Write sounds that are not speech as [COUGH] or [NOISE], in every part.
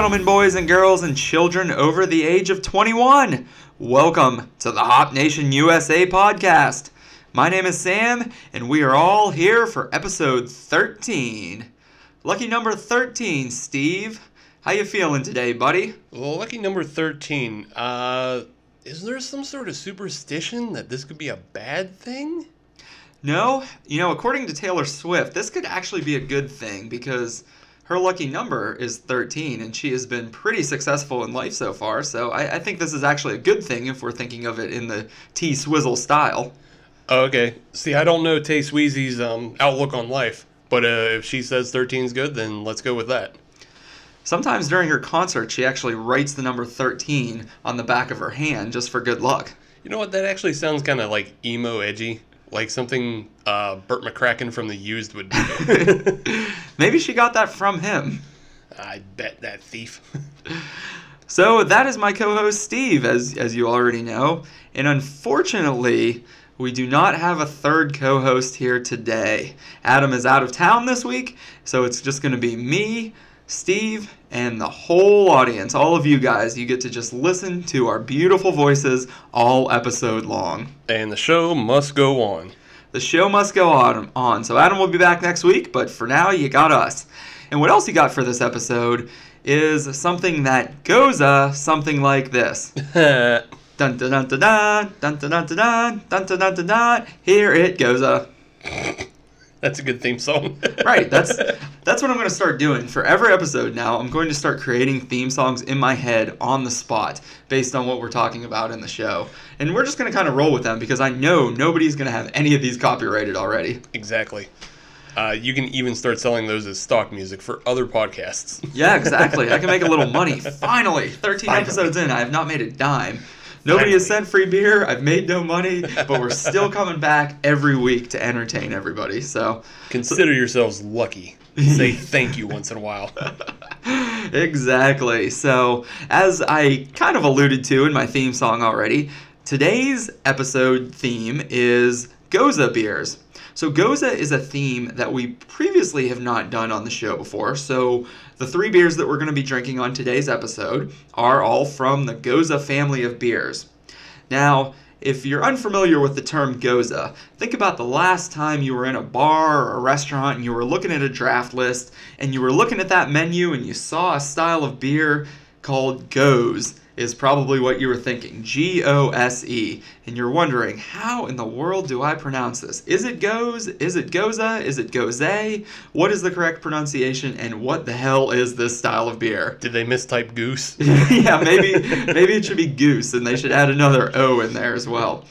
gentlemen, boys and girls, and children over the age of 21, welcome to the Hop Nation USA podcast. My name is Sam, and we are all here for episode 13. Lucky number 13, Steve. How you feeling today, buddy? Well, lucky number 13. Uh, is there some sort of superstition that this could be a bad thing? No, you know, according to Taylor Swift, this could actually be a good thing because her lucky number is 13 and she has been pretty successful in life so far. So I, I think this is actually a good thing if we're thinking of it in the T Swizzle style. Okay. See, I don't know Tay Sweezy's um, outlook on life, but uh, if she says 13 is good, then let's go with that. Sometimes during her concert, she actually writes the number 13 on the back of her hand just for good luck. You know what? That actually sounds kind of like emo edgy. Like something uh, Bert McCracken from The Used would do. [LAUGHS] Maybe she got that from him. I bet that thief. [LAUGHS] So that is my co-host Steve, as as you already know, and unfortunately, we do not have a third co-host here today. Adam is out of town this week, so it's just going to be me, Steve, and the whole audience. All of you guys, you get to just listen to our beautiful voices all episode long. and the show must go on. The show must go on. on. So Adam will be back next week, but for now, you got us. And what else you got for this episode is something that goes uh, something like this. Dun dun dun dun dun dun dun dun dun dun dun dun dun. Here it goes uh. That's a good theme song. Right, that's [LAUGHS] that's what I'm going to start doing for every episode now. I'm going to start creating theme songs in my head on the spot based on what we're talking about in the show. And we're just going to kind of roll with them because I know nobody's going to have any of these copyrighted already. exactly. Uh, you can even start selling those as stock music for other podcasts. Yeah, exactly. I can make a little money. [LAUGHS] Finally, 13 Finally. episodes in, I have not made a dime. Nobody has sent free beer. I've made no money, but we're still [LAUGHS] coming back every week to entertain everybody. So, Consider yourselves lucky. [LAUGHS] Say thank you once in a while. [LAUGHS] exactly. So, as I kind of alluded to in my theme song already, today's episode theme is Goza beers. So, Goza is a theme that we previously have not done on the show before. So, the three beers that we're going to be drinking on today's episode are all from the Goza family of beers. Now, if you're unfamiliar with the term goza, think about the last time you were in a bar or a restaurant and you were looking at a draft list and you were looking at that menu and you saw a style of beer called goes is probably what you were thinking. G O S E. And you're wondering, how in the world do I pronounce this? Is it goes? Is it goza? Is it goze? What is the correct pronunciation and what the hell is this style of beer? [LAUGHS] Did they mistype goose? [LAUGHS] yeah, maybe maybe it should be goose, and they should add another O in there as well.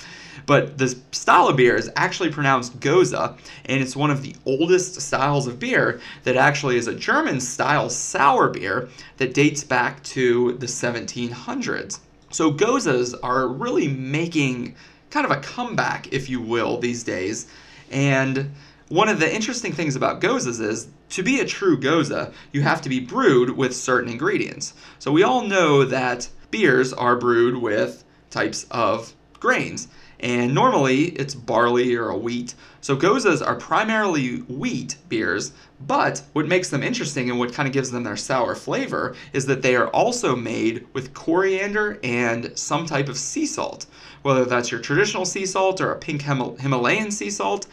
But the style of beer is actually pronounced Goza, and it's one of the oldest styles of beer that actually is a German style sour beer that dates back to the 1700s. So Gozas are really making kind of a comeback, if you will, these days. And one of the interesting things about gozas is to be a true goza, you have to be brewed with certain ingredients. So we all know that beers are brewed with types of grains, and normally it's barley or a wheat. So gozas are primarily wheat beers, but what makes them interesting and what kind of gives them their sour flavor is that they are also made with coriander and some type of sea salt. Whether that's your traditional sea salt or a pink Himal- Himalayan sea salt,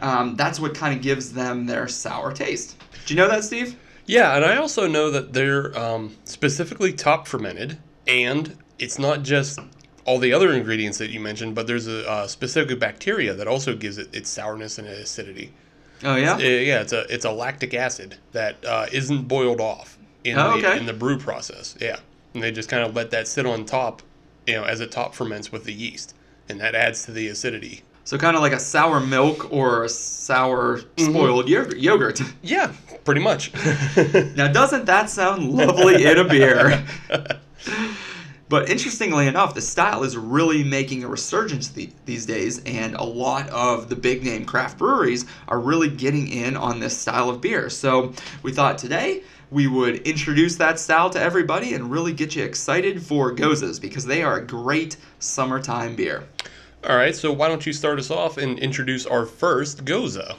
um, that's what kind of gives them their sour taste. Do you know that, Steve? Yeah, and I also know that they're um, specifically top fermented, and it's not just all the other ingredients that you mentioned, but there's a uh, specific bacteria that also gives it its sourness and acidity. Oh yeah. Uh, yeah, it's a it's a lactic acid that uh, isn't boiled off in Oh, the okay. in the brew process. Yeah, and they just kind of let that sit on top, you know, as it top ferments with the yeast, and that adds to the acidity. So kind of like a sour milk or a sour spoiled yogurt. yogurt. Yeah, pretty much. [LAUGHS] Now, doesn't that sound lovely in a beer? [LAUGHS] But interestingly enough, the style is really making a resurgence the, these days, and a lot of the big name craft breweries are really getting in on this style of beer. So we thought today we would introduce that style to everybody and really get you excited for gozas because they are a great summertime beer. All right, so why don't you start us off and introduce our first Goza?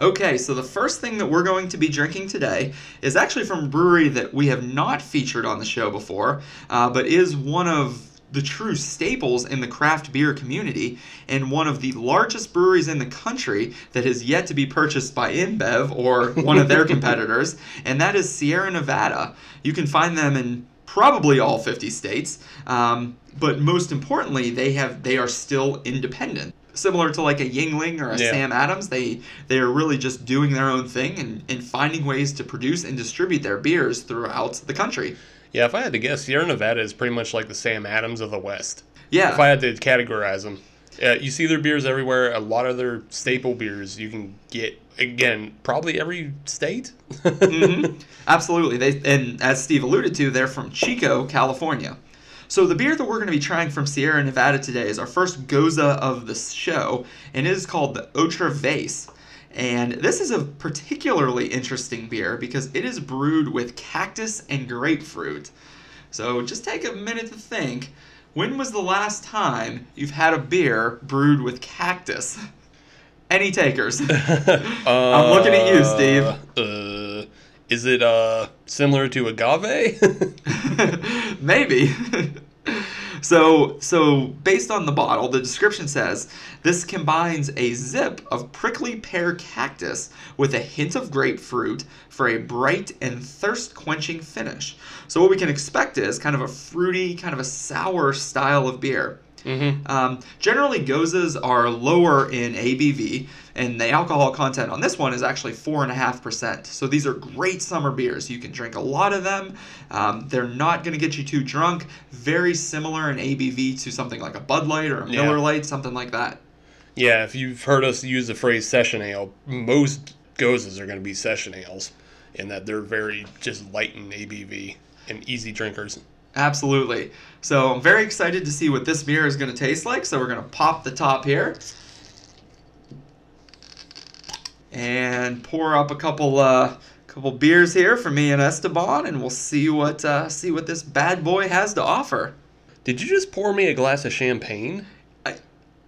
Okay, so the first thing that we're going to be drinking today is actually from a brewery that we have not featured on the show before, uh, but is one of the true staples in the craft beer community and one of the largest breweries in the country that has yet to be purchased by InBev or one of their [LAUGHS] competitors, and that is Sierra Nevada. You can find them in probably all 50 states, um, but most importantly, they have they are still independent. Similar to like a Yuengling or a Yeah. Sam Adams, they they are really just doing their own thing and, and finding ways to produce and distribute their beers throughout the country. Yeah, if I had to guess, Sierra Nevada is pretty much like the Sam Adams of the West. Yeah. If I had to categorize them, uh, you see their beers everywhere. A lot of their staple beers you can get again probably every state. [LAUGHS] Mhm. Absolutely. They and as Steve alluded to, they're from Chico, California. So the beer that we're going to be trying from Sierra Nevada today is our first Goza of the show, and it is called the Otra Vez. And this is a particularly interesting beer because it is brewed with cactus and grapefruit. So just take a minute to think. When was the last time you've had a beer brewed with cactus? [LAUGHS] Any takers? [LAUGHS] [LAUGHS] I'm looking at you, Steve. Uh, is it uh similar to agave? [LAUGHS] Maybe. [LAUGHS] so, so based on the bottle, the description says this combines a zip of prickly pear cactus with a hint of grapefruit for a bright and thirst-quenching finish. So what we can expect is kind of a fruity, kind of a sour style of beer. Mm-hmm. Um, generally, gozas are lower in ABV, and the alcohol content on this one is actually four and a half percent. So these are great summer beers. You can drink a lot of them. Um, they're not going to get you too drunk. Very similar in ABV to something like a Bud Light or a Yeah. Miller Light, something like that. Yeah, if you've heard us use the phrase session ale, most gozas are going to be session ales, in that they're very just light in ABV and easy drinkers. Absolutely. So I'm very excited to see what this beer is going to taste like. So we're going to pop the top here. And pour up a couple uh couple beers here for me and Esteban and we'll see what uh see what this bad boy has to offer. Did you just pour me a glass of champagne? I-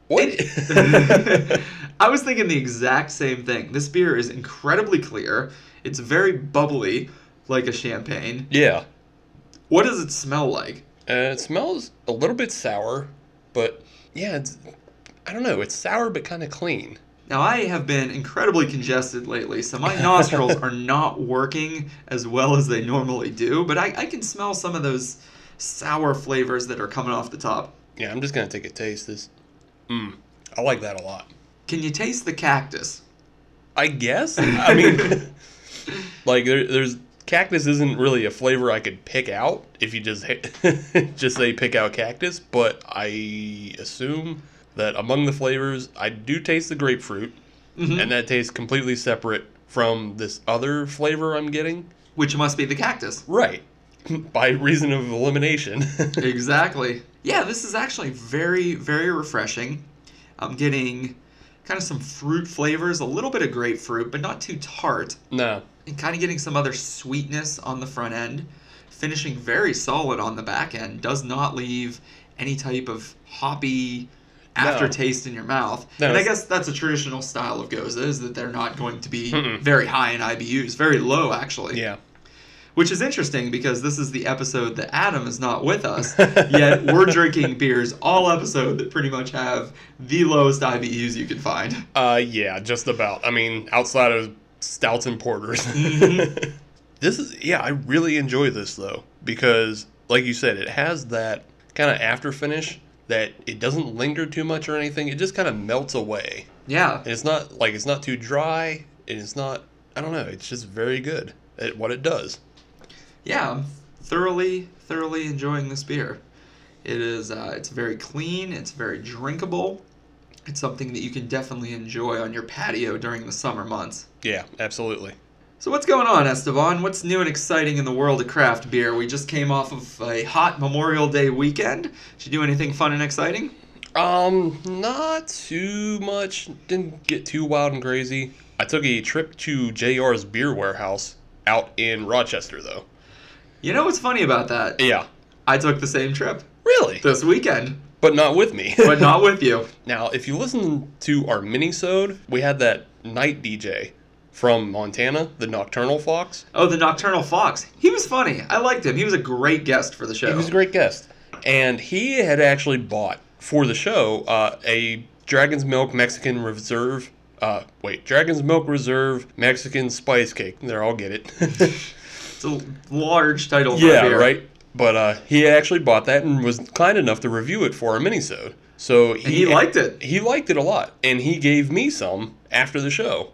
What? [LAUGHS] I was thinking the exact same thing. This beer is incredibly clear. It's very bubbly like a champagne. yeah. What does it smell like? Uh, it smells a little bit sour, but yeah, it's I don't know. It's sour but kind of clean. Now, I have been incredibly congested lately, so my nostrils [LAUGHS] are not working as well as they normally do, but I, I can smell some of those sour flavors that are coming off the top. Yeah, I'm just gonna take a taste. This, mm, I like that a lot. Can you taste the cactus? I guess. I mean, [LAUGHS] [LAUGHS] like there, there's cactus isn't really a flavor I could pick out if you just [LAUGHS] just say pick out cactus, but I assume that among the flavors, I do taste the grapefruit, Mhm. and that tastes completely separate from this other flavor I'm getting. Which must be the cactus. Right. [LAUGHS] By reason of elimination. [LAUGHS] exactly. Yeah, this is actually very, very refreshing. I'm getting kind of some fruit flavors, a little bit of grapefruit, but not too tart. no. and kind of getting some other sweetness on the front end, finishing very solid on the back end. Does not leave any type of hoppy aftertaste in your mouth. No, and I guess that's a traditional style of goza is that they're not going to be Mm-mm. very high in IBUs, very low actually. Yeah. Which is interesting because this is the episode that Adam is not with us, [LAUGHS] yet we're drinking beers all episode that pretty much have the lowest IBUs you can find. Uh, yeah, just about. I mean, outside of stouts and porters. Mhm. [LAUGHS] this is, yeah, I really enjoy this though because, like you said, it has that kind of after finish that it doesn't linger too much or anything. It just kind of melts away, Yeah. and it's not like it's not too dry, and it's not. I don't know. It's just very good at what it does. Yeah, I'm thoroughly, thoroughly enjoying this beer. It is, uh, it's very clean. It's very drinkable. It's something that you can definitely enjoy on your patio during the summer months. Yeah, absolutely. So what's going on, Esteban? What's new and exciting in the world of craft beer? We just came off of a hot Memorial Day weekend. Did you do anything fun and exciting? Um, not too much. Didn't get too wild and crazy. I took a trip to JR's Beer Warehouse out in Rochester, though. You know what's funny about that? Yeah. I took the same trip Really? this weekend, But not with me. but not with you. [LAUGHS] now, if you listen to our mini-sode, we had that night DJ from Montana, the Nocturnal Fox. Oh, the Nocturnal Fox. He was funny. I liked him. He was a great guest for the show. He was a great guest. And he had actually bought for the show uh, a Dragon's Milk Mexican Reserve. Uh, wait, Dragon's Milk Reserve Mexican Spice Cake. There, I'll get it. [LAUGHS] it's a large title. Yeah, right. But uh, he actually bought that and was kind enough to review it for a minisode. So And he liked it. He liked it a lot, and he gave me some after the show,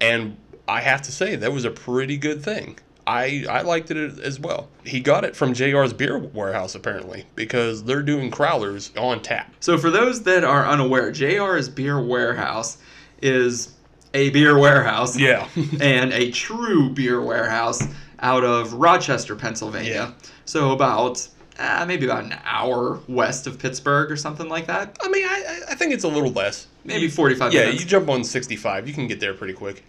and I have to say that was a pretty good thing. I I liked it as well. He got it from JR's Beer Warehouse apparently because they're doing crowlers on tap. So for those that are unaware, JR's Beer Warehouse is a beer warehouse. Yeah. [LAUGHS] and a true beer warehouse out of Rochester, Pennsylvania. So about uh, maybe about an hour west of Pittsburgh or something like that. I mean, I I- think it's a little less. Maybe You- 45 Yeah, minutes. you jump on 65, you can get there pretty quick.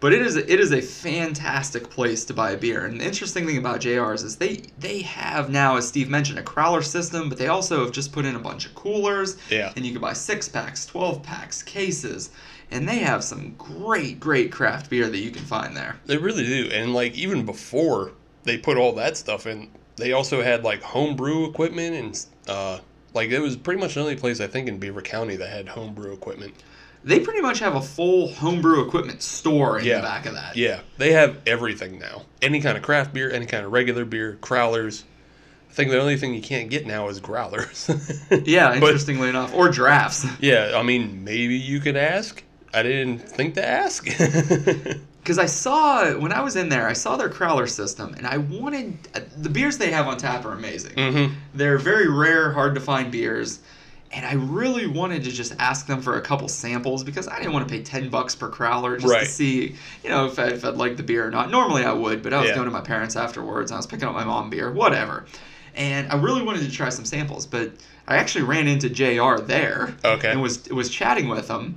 But it is a, it is a fantastic place to buy a beer. And the interesting thing about JR's is they they have now, as Steve mentioned, a crowler system, but they also have just put in a bunch of coolers. Yeah. And you can buy six packs, twelve packs, cases, and they have some great great craft beer that you can find there. They really do. And like even before they put all that stuff in, they also had like homebrew equipment and uh like it was pretty much the only place I think in Beaver County that had homebrew equipment. They pretty much have a full homebrew equipment store in Yeah. the back of that. Yeah, they have everything now. Any kind of craft beer, any kind of regular beer, crowlers. I think the only thing you can't get now is growlers. [LAUGHS] Yeah, But- interestingly enough, or drafts. [LAUGHS] yeah, I mean, maybe you could ask. I didn't think to ask. [LAUGHS] Because I saw when I was in there, I saw their crowler system, and I wanted the beers they have on tap are amazing. hmm They're very rare, hard to find beers, and I really wanted to just ask them for a couple samples because I didn't want to pay ten bucks per crowler just Right. to see, you know, if, I, if I'd like the beer or not. Normally I would, but I was Yeah. going to my parents afterwards, and I was picking up my mom beer, whatever. And I really wanted to try some samples, but I actually ran into Jr. there Okay. and was was chatting with him,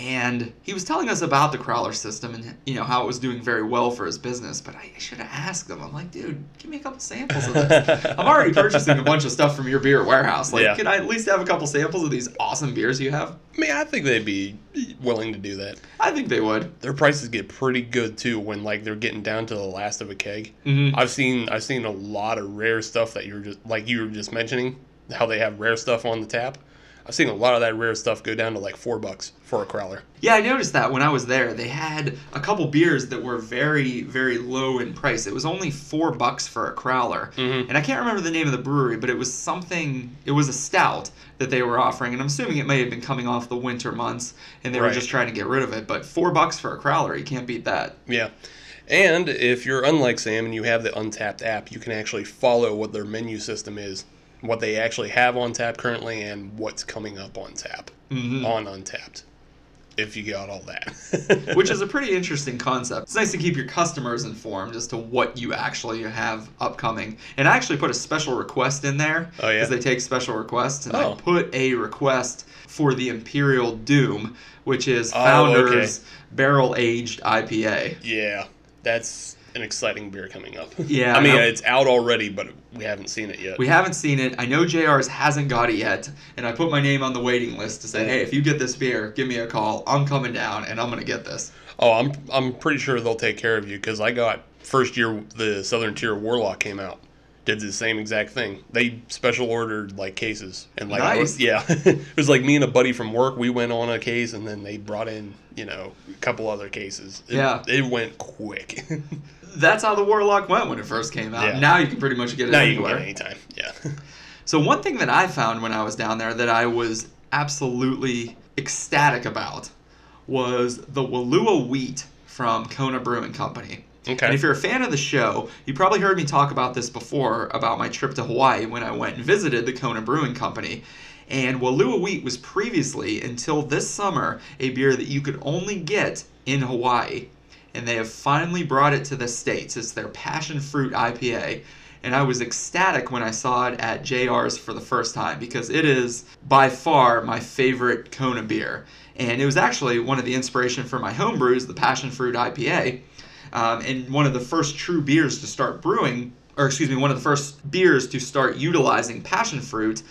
and he was telling us about the crowler system and you know how it was doing very well for his business. But I should have asked him. I'm like, dude, give me a couple samples of this. [LAUGHS] I'm already purchasing a bunch of stuff from your beer warehouse. Like, Yeah. can I at least have a couple samples of these awesome beers you have? I mean, I think they'd be willing to do that. I think they would. Their prices get pretty good too when like they're getting down to the last of a keg. Mhm. I've seen I've seen a lot of rare stuff that you're just like you were just mentioning how they have rare stuff on the tap. I've seen a lot of that rare stuff go down to like four bucks for a crowler. Yeah, I noticed that when I was there. They had a couple beers that were very, very low in price. It was only four bucks for a crowler. Mhm. And I can't remember the name of the brewery, but it was something, it was a stout that they were offering. And I'm assuming it may have been coming off the winter months and they were just trying to get rid of it. But four bucks for a crowler, you can't beat that. Yeah. And if you're unlike Sam and you have the Untappd app, you can actually follow what their menu system is, what they actually have on tap currently, and what's coming up on tap Mhm. on Untappd. If you got all that. [LAUGHS] Which is a [LAUGHS] pretty interesting concept. It's nice to keep your customers informed as to what you actually have upcoming. And I actually put a special request in there Oh, yeah? they take special requests, and Oh. I put a request for the Imperial Doom, which is Oh, Founders Barrel Aged IPA. yeah, that's an exciting beer coming up. Yeah, I mean, I- it's out already, but we haven't seen it yet. We haven't seen it. I know JR's hasn't got it yet, and I put my name on the waiting list to say, hey, if you get this beer, give me a call. I'm coming down, and I'm gonna get this. Oh, I'm I'm pretty sure they'll take care of you because I got first year the Southern Tier Warlock came out, did the same exact thing. They special ordered like cases and like Nice. was- yeah, [LAUGHS] it was like me and a buddy from work. We went on a case and then they brought in you know a couple other cases. It, Yeah. it went quick. [LAUGHS] That's how the Warlock went when it first came out. Yeah. Now you can pretty much get it now you can anywhere. get it anytime. Yeah. [LAUGHS] So one thing that I found when I was down there that I was absolutely ecstatic about was the Wailua wheat from Kona Brewing Company. Okay. And if you're a fan of the show, you probably heard me talk about this before about my trip to Hawaii when I went and visited the Kona Brewing Company. And Wailua Wheat was previously, until this summer, a beer that you could only get in Hawaii. And they have finally brought it to the States. It's their passion fruit IPA. And I was ecstatic when I saw it at JR's for the first time because it is by far my favorite Kona beer. And it was actually one of the inspiration for my home brews, the passion fruit IPA. Um, and one of the first true beers to start brewing or excuse me, one of the first beers to start utilizing passion fruit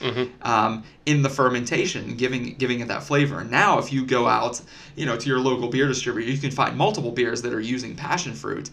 um, in the fermentation, giving giving it that flavor. And now, if you go out, you know, to your local beer distributor, you can find multiple beers that are using passion fruit.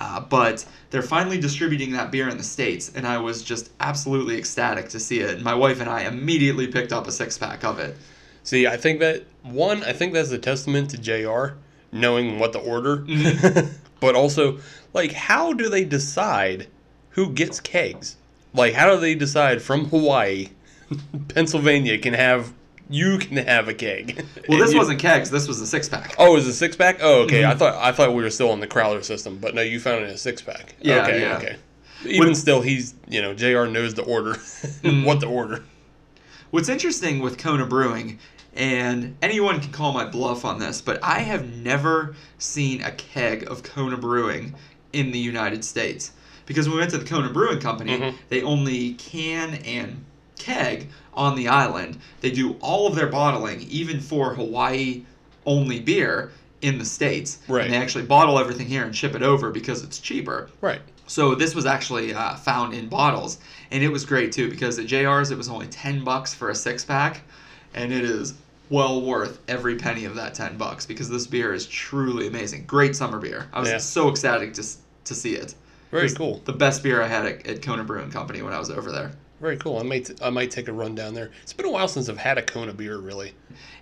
Uh, but they're finally distributing that beer in the states, and I was just absolutely ecstatic to see it. My wife and I immediately picked up a six pack of it. See, I think that one, I think that's a testament to JR knowing what to order, [LAUGHS] but also like how do they decide who gets kegs? Like how do they decide from Hawaii, [LAUGHS] Pennsylvania can have you can have a keg? Well, this you- wasn't kegs. This was a six pack. Oh, it was a six pack? Oh, okay. Mhm. I thought I thought we were still on the Crowler system, but no, you found it in a six pack. Yeah, okay, yeah. okay. Even still, he's you know Jr. knows the order, Mm-hmm. [LAUGHS] what the order. What's interesting with Kona Brewing, and anyone can call my bluff on this, but I have never seen a keg of Kona Brewing in the United States. Because when we went to the Kona Brewing Company, Mhm. they only can and keg on the island. They do all of their bottling, even for Hawaii only beer, in the States. Right. And they actually bottle everything here and ship it over because it's cheaper. Right. So this was actually uh, found in bottles, and it was great too because at JR's it was only ten bucks for a six pack, and it is well worth every penny of that ten bucks because this beer is truly amazing. Great summer beer. I was Yeah. so ecstatic to to see it. Very cool. The best beer I had at, at Kona Brewing Company when I was over there. Very cool. I might I might take a run down there. It's been a while since I've had a Kona beer, really.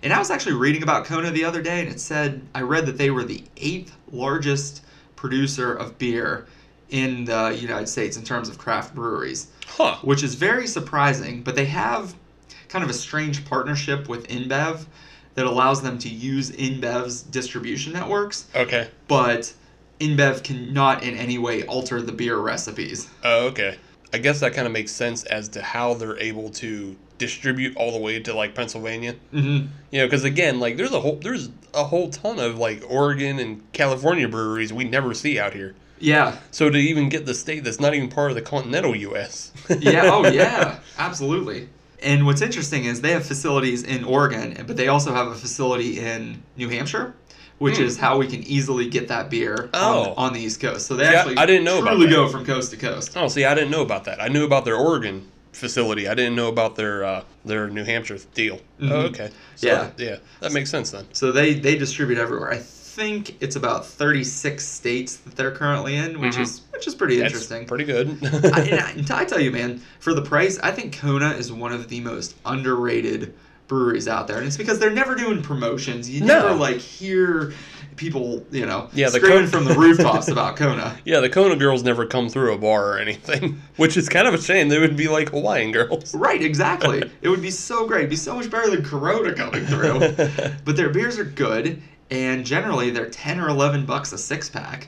And I was actually reading about Kona the other day, and it said I read that they were the eighth largest producer of beer in the United States in terms of craft breweries. Huh. which is very surprising. But they have kind of a strange partnership with InBev that allows them to use InBev's distribution networks, Okay. but InBev cannot in any way alter the beer recipes. Oh, okay. I guess that kind of makes sense as to how they're able to distribute all the way to like Pennsylvania. Mm-hmm. You know, because again, like there's a whole there's a whole ton of like Oregon and California breweries we never see out here. Yeah, So to even get the state that's not even part of the continental U.S. [LAUGHS] yeah, oh yeah, absolutely. And what's interesting is they have facilities in Oregon, but they also have a facility in New Hampshire, which Hmm. is how we can easily get that beer Oh. on, on the East Coast. So they Yeah, actually I didn't know about truly that. go from coast to coast. Oh, see, I didn't know about that. I knew about their Oregon facility. I didn't know about their uh, their New Hampshire deal. Mhm. Oh, okay. So, Yeah. yeah, that makes sense then. So they they distribute everywhere. I think it's about 36 states that they're currently in, which Mhm. is which is pretty That's interesting. pretty good. [LAUGHS] I, I, I tell you, man, for the price, I think Kona is one of the most underrated breweries out there, and it's because they're never doing promotions. You No. never like hear people, you know, Yeah, the screaming Kona- from the rooftops about Kona. [LAUGHS] yeah, the Kona girls never come through a bar or anything, [LAUGHS] which is kind of a shame. They would be like Hawaiian girls. Right, exactly. [LAUGHS] it would be so great. It'd be so much better than Corona coming through. but their beers are good, and generally they're ten or eleven bucks a six pack.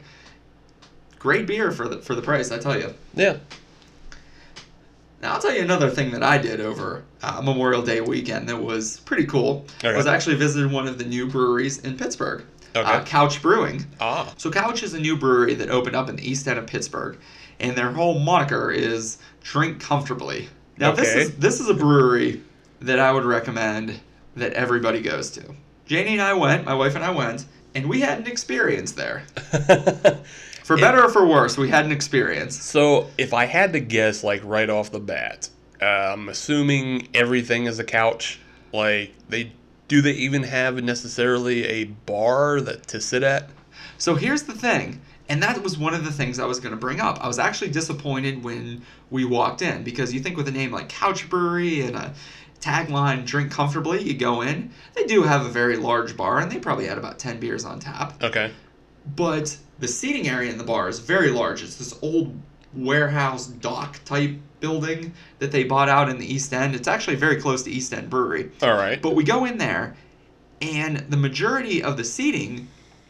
Great beer for the for the price, I tell you. Yeah. Now I'll tell you another thing that I did over uh, Memorial Day weekend that was pretty cool. Okay. Was actually visited one of the new breweries in Pittsburgh, Okay. uh, Couch Brewing. Ah. So Couch is a new brewery that opened up in the east end of Pittsburgh, and their whole moniker is "Drink comfortably." Now this is this is a brewery that I would recommend that everybody goes to. Janie and I went, my wife and I went, and we had an experience there. [LAUGHS] For better or for worse, we had an experience. so, if I had to guess, like right off the bat, uh, I'm assuming everything is a couch. Like they do they even have necessarily a bar that to sit at? So here's the thing, and that was one of the things I was going to bring up. I was actually disappointed when we walked in because you think with a name like Couch Brewery and a tagline "Drink comfortably," you go in. They do have a very large bar, and they probably had about ten beers on tap. Okay. But the seating area in the bar is very large. It's this old warehouse dock type building that they bought out in the East End. It's actually very close to East End Brewery. All right. But we go in there, and the majority of the seating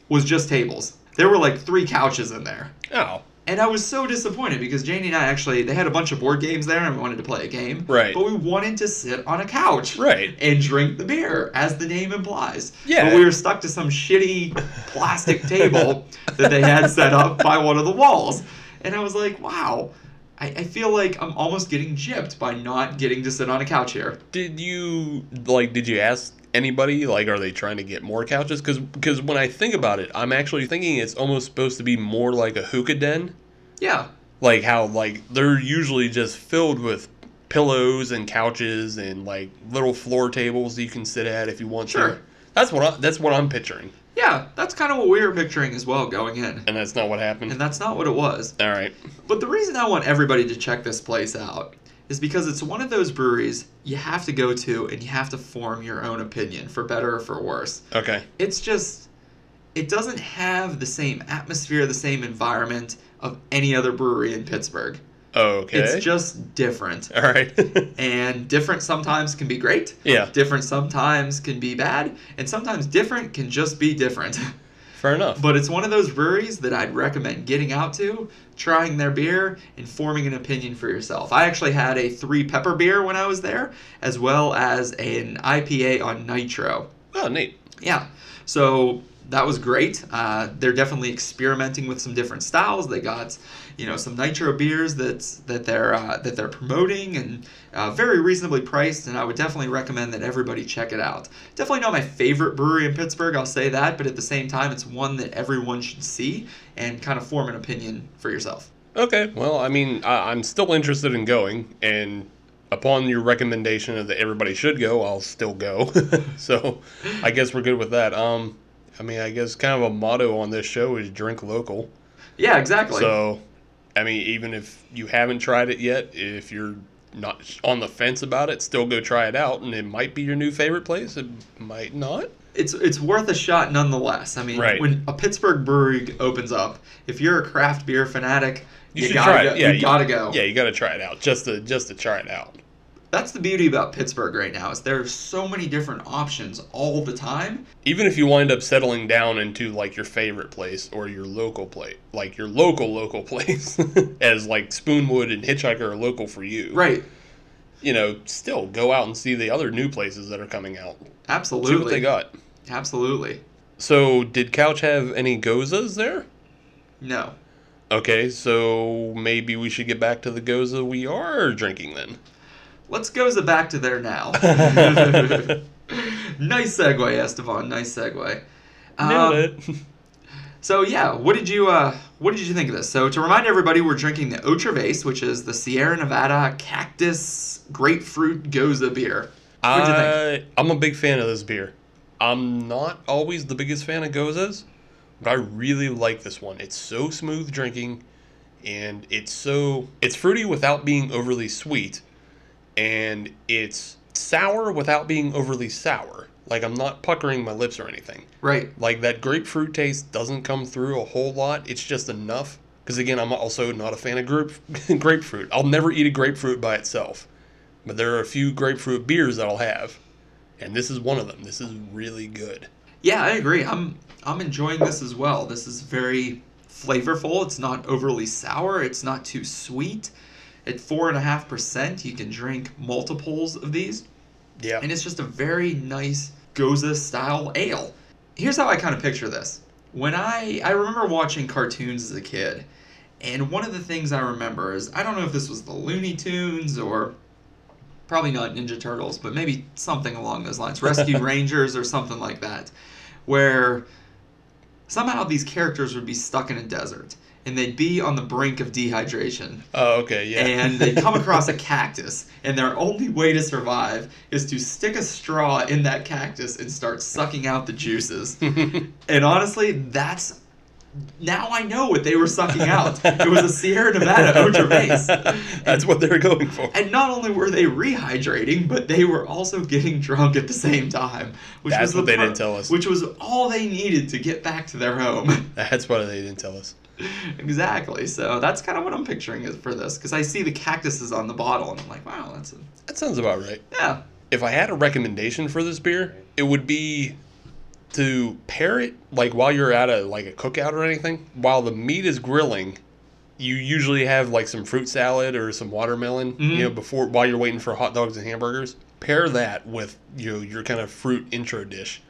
was just tables. There were like three couches in there. Oh. And I was so disappointed because Janie and I actually they had a bunch of board games there and we wanted to play a game. Right. But we wanted to sit on a couch. Right. And drink the beer, as the name implies. Yeah. But we were stuck to some shitty plastic [LAUGHS] table that they had set up by one of the walls. And I was like, wow. I, I feel like I'm almost getting gypped by not getting to sit on a couch here. Did you like? Did you ask anybody? Like, are they trying to get more couches? Because because when I think about it, I'm actually thinking it's almost supposed to be more like a hookah den. Yeah. like how like they're usually just filled with pillows and couches and like little floor tables you can sit at if you want Sure. to. That's what I, that's what I'm picturing, Yeah, that's kind of what we were picturing as well going in. and that's not what happened. And that's not what it was. All right. But the reason I want everybody to check this place out is because it's one of those breweries you have to go to and you have to form your own opinion, for better or for worse. Okay. It's just, it doesn't have the same atmosphere, the same environment of any other brewery in Pittsburgh. Okay. It's just different. All right. [LAUGHS] And different sometimes can be great, yeah. different sometimes can be bad, and sometimes different can just be different. [LAUGHS] Fair enough. But it's one of those breweries that I'd recommend getting out to, trying their beer, and forming an opinion for yourself. I actually had a three pepper beer when I was there, as well as an IPA on Nitro. oh, neat. Yeah, so that was great. Uh, they're definitely experimenting with some different styles. They got, you know, some nitro beers that's that they're uh, that they're promoting and uh, very reasonably priced. And I would definitely recommend that everybody check it out. Definitely not my favorite brewery in Pittsburgh. I'll say that, but at the same time, it's one that everyone should see and kind of form an opinion for yourself. Okay. Well, I mean, I, I'm still interested in going, and upon your recommendation of that everybody should go, I'll still go. [LAUGHS] so, I guess we're good with that. Um, I mean, I guess kind of a motto on this show is drink local. Yeah, exactly. So, I mean, even if you haven't tried it yet, if you're not on the fence about it, still go try it out, and it might be your new favorite place. It might not. it's it's worth a shot nonetheless. I mean, Right. when a Pittsburgh brewery opens up, if you're a craft beer fanatic, You, you, gotta go. Yeah, you, gotta go. Yeah, you got to try it out just to just to try it out. That's the beauty about Pittsburgh right now is there are so many different options all the time. even if you wind up settling down into like your favorite place or your local place, like your local local [LAUGHS] place, as like Spoonwood and Hitchhiker are local for you, Right. You know, still go out and see the other new places that are coming out. Absolutely, See what they got. Absolutely. So, did Couch have any gozas there? No. Okay, so maybe we should get back to the goza we are drinking then. Let's go goza back to there now. [LAUGHS] [LAUGHS] nice segue, Esteban. Nice segue. Nailed Um, it. [LAUGHS] So yeah, what did you uh, what did you think of this? So to remind everybody, we're drinking the Otra Vez, which is the Sierra Nevada Cactus Grapefruit Goza beer. What'd you think? I, I'm a big fan of this beer. I'm not always the biggest fan of gozas, but I really like this one. It's so smooth drinking, and it's so it's fruity without being overly sweet, and it's sour without being overly sour. Like I'm not puckering my lips or anything. Right. Like that grapefruit taste doesn't come through a whole lot. It's just enough. Because again, I'm also not a fan of grape, [LAUGHS] grapefruit. I'll never eat a grapefruit by itself. But there are a few grapefruit beers that I'll have. And this is one of them. This is really good. Yeah, I agree. I'm I'm enjoying this as well. This is very flavorful. It's not overly sour. It's not too sweet. At four and a half percent, you can drink multiples of these. Yeah. and it's just a very nice goza style ale. Here's how I kind of picture this. When I I remember watching cartoons as a kid, and one of the things I remember is I don't know if this was the Looney Tunes or probably not Ninja Turtles, but maybe something along those lines, Rescue [LAUGHS] Rangers or something like that, where somehow these characters would be stuck in a desert and they'd be on the brink of dehydration Oh, okay. Yeah. and they come [LAUGHS] across a cactus, and their only way to survive is to stick a straw in that cactus and start sucking out the juices. [LAUGHS] and honestly, that's now I know what they were sucking out. It was a Sierra Nevada Otra Vez. [LAUGHS] That's what they were going for. And not only were they rehydrating, but they were also getting drunk at the same time. Which That's was the what they part- didn't tell us. Which was all they needed to get back to their home. That's what they didn't tell us. Exactly. So that's kind of what I'm picturing is for this, because I see the cactuses on the bottle, and I'm like, wow, that's a That sounds about right. yeah. if I had a recommendation for this beer, it would be to pair it like while you're at a like a cookout or anything. While the meat is grilling, you usually have like some fruit salad or some watermelon, Mhm. you know, before while you're waiting for hot dogs and hamburgers. Pair that with you know your kind of fruit intro dish.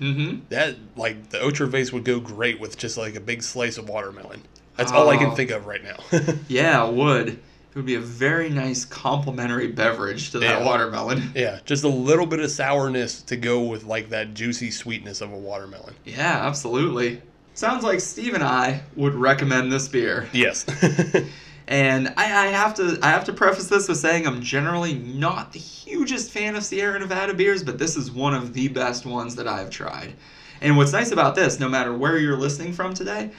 Mm-hmm. That like the Otra Vez would go great with just like a big slice of watermelon. That's all I can Oh. think of right now. [LAUGHS] Yeah, it would. It would be a very nice complimentary beverage to that Yeah. watermelon. [LAUGHS] yeah, just a little bit of sourness to go with like that juicy sweetness of a watermelon. Yeah, absolutely. Sounds like Steve and I would recommend this beer. Yes. [LAUGHS] And I, I have to I have to preface this with saying I'm generally not the hugest fan of Sierra Nevada beers, but this is one of the best ones that I've tried. And what's nice about this, no matter where you're listening from today,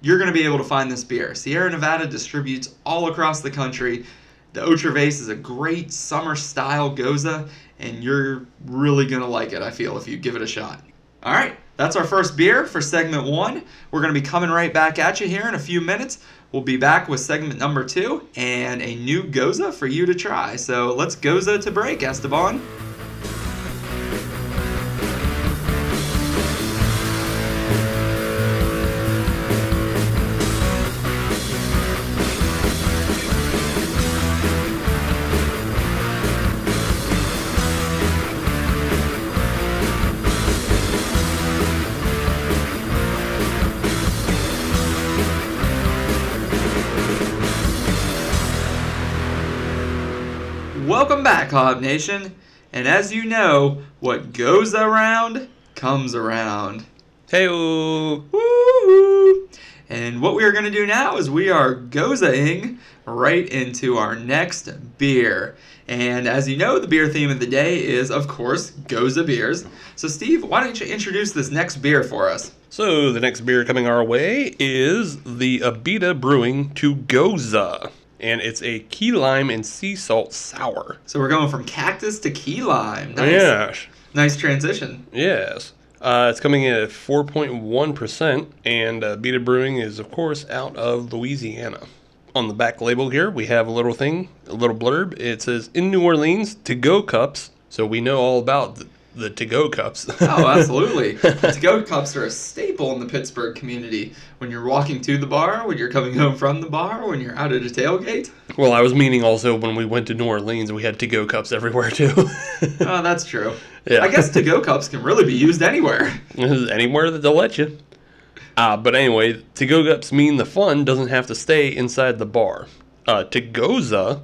you're going to be able to find this beer. Sierra Nevada distributes all across the country. The Otra Vez is a great summer style goza, and you're really going to like it, I feel, if you give it a shot. All right, that's our first beer for segment one. We're going to be coming right back at you here in a few minutes. We'll be back with segment number two and a new goza for you to try. So let's goza to break, Esteban. Hop Nation. And as you know, what goes around comes around. Hey! And what we are going to do now is we are gozaing right into our next beer. And as you know, the beer theme of the day is, of course, Goza beers. So, Steve, why don't you introduce this next beer for us? So the next beer coming our way is the Abita Brewing to Goza, and it's a key lime and sea salt sour. So, we're going from cactus to key lime. Nice. Yes, Nice transition. yes. Uh, it's coming in at 4.1%, and uh, Abita Brewing is, of course, out of Louisiana. On the back label here, we have a little thing, a little blurb. It says, in New Orleans, to go cups. So we know all about the, the to go cups. [LAUGHS] Oh, absolutely. [LAUGHS] to go cups are a staple in the Pittsburgh community. When you're walking to the bar, when you're coming home from the bar, when you're out at a tailgate. Well, I was meaning also when we went to New Orleans, we had to go cups everywhere too. [LAUGHS] Oh, that's true. Yeah. I guess to go cups can really be used anywhere. Anywhere that they'll let you. Uh, but anyway, to go cups mean the fun doesn't have to stay inside the bar. Uh, to goza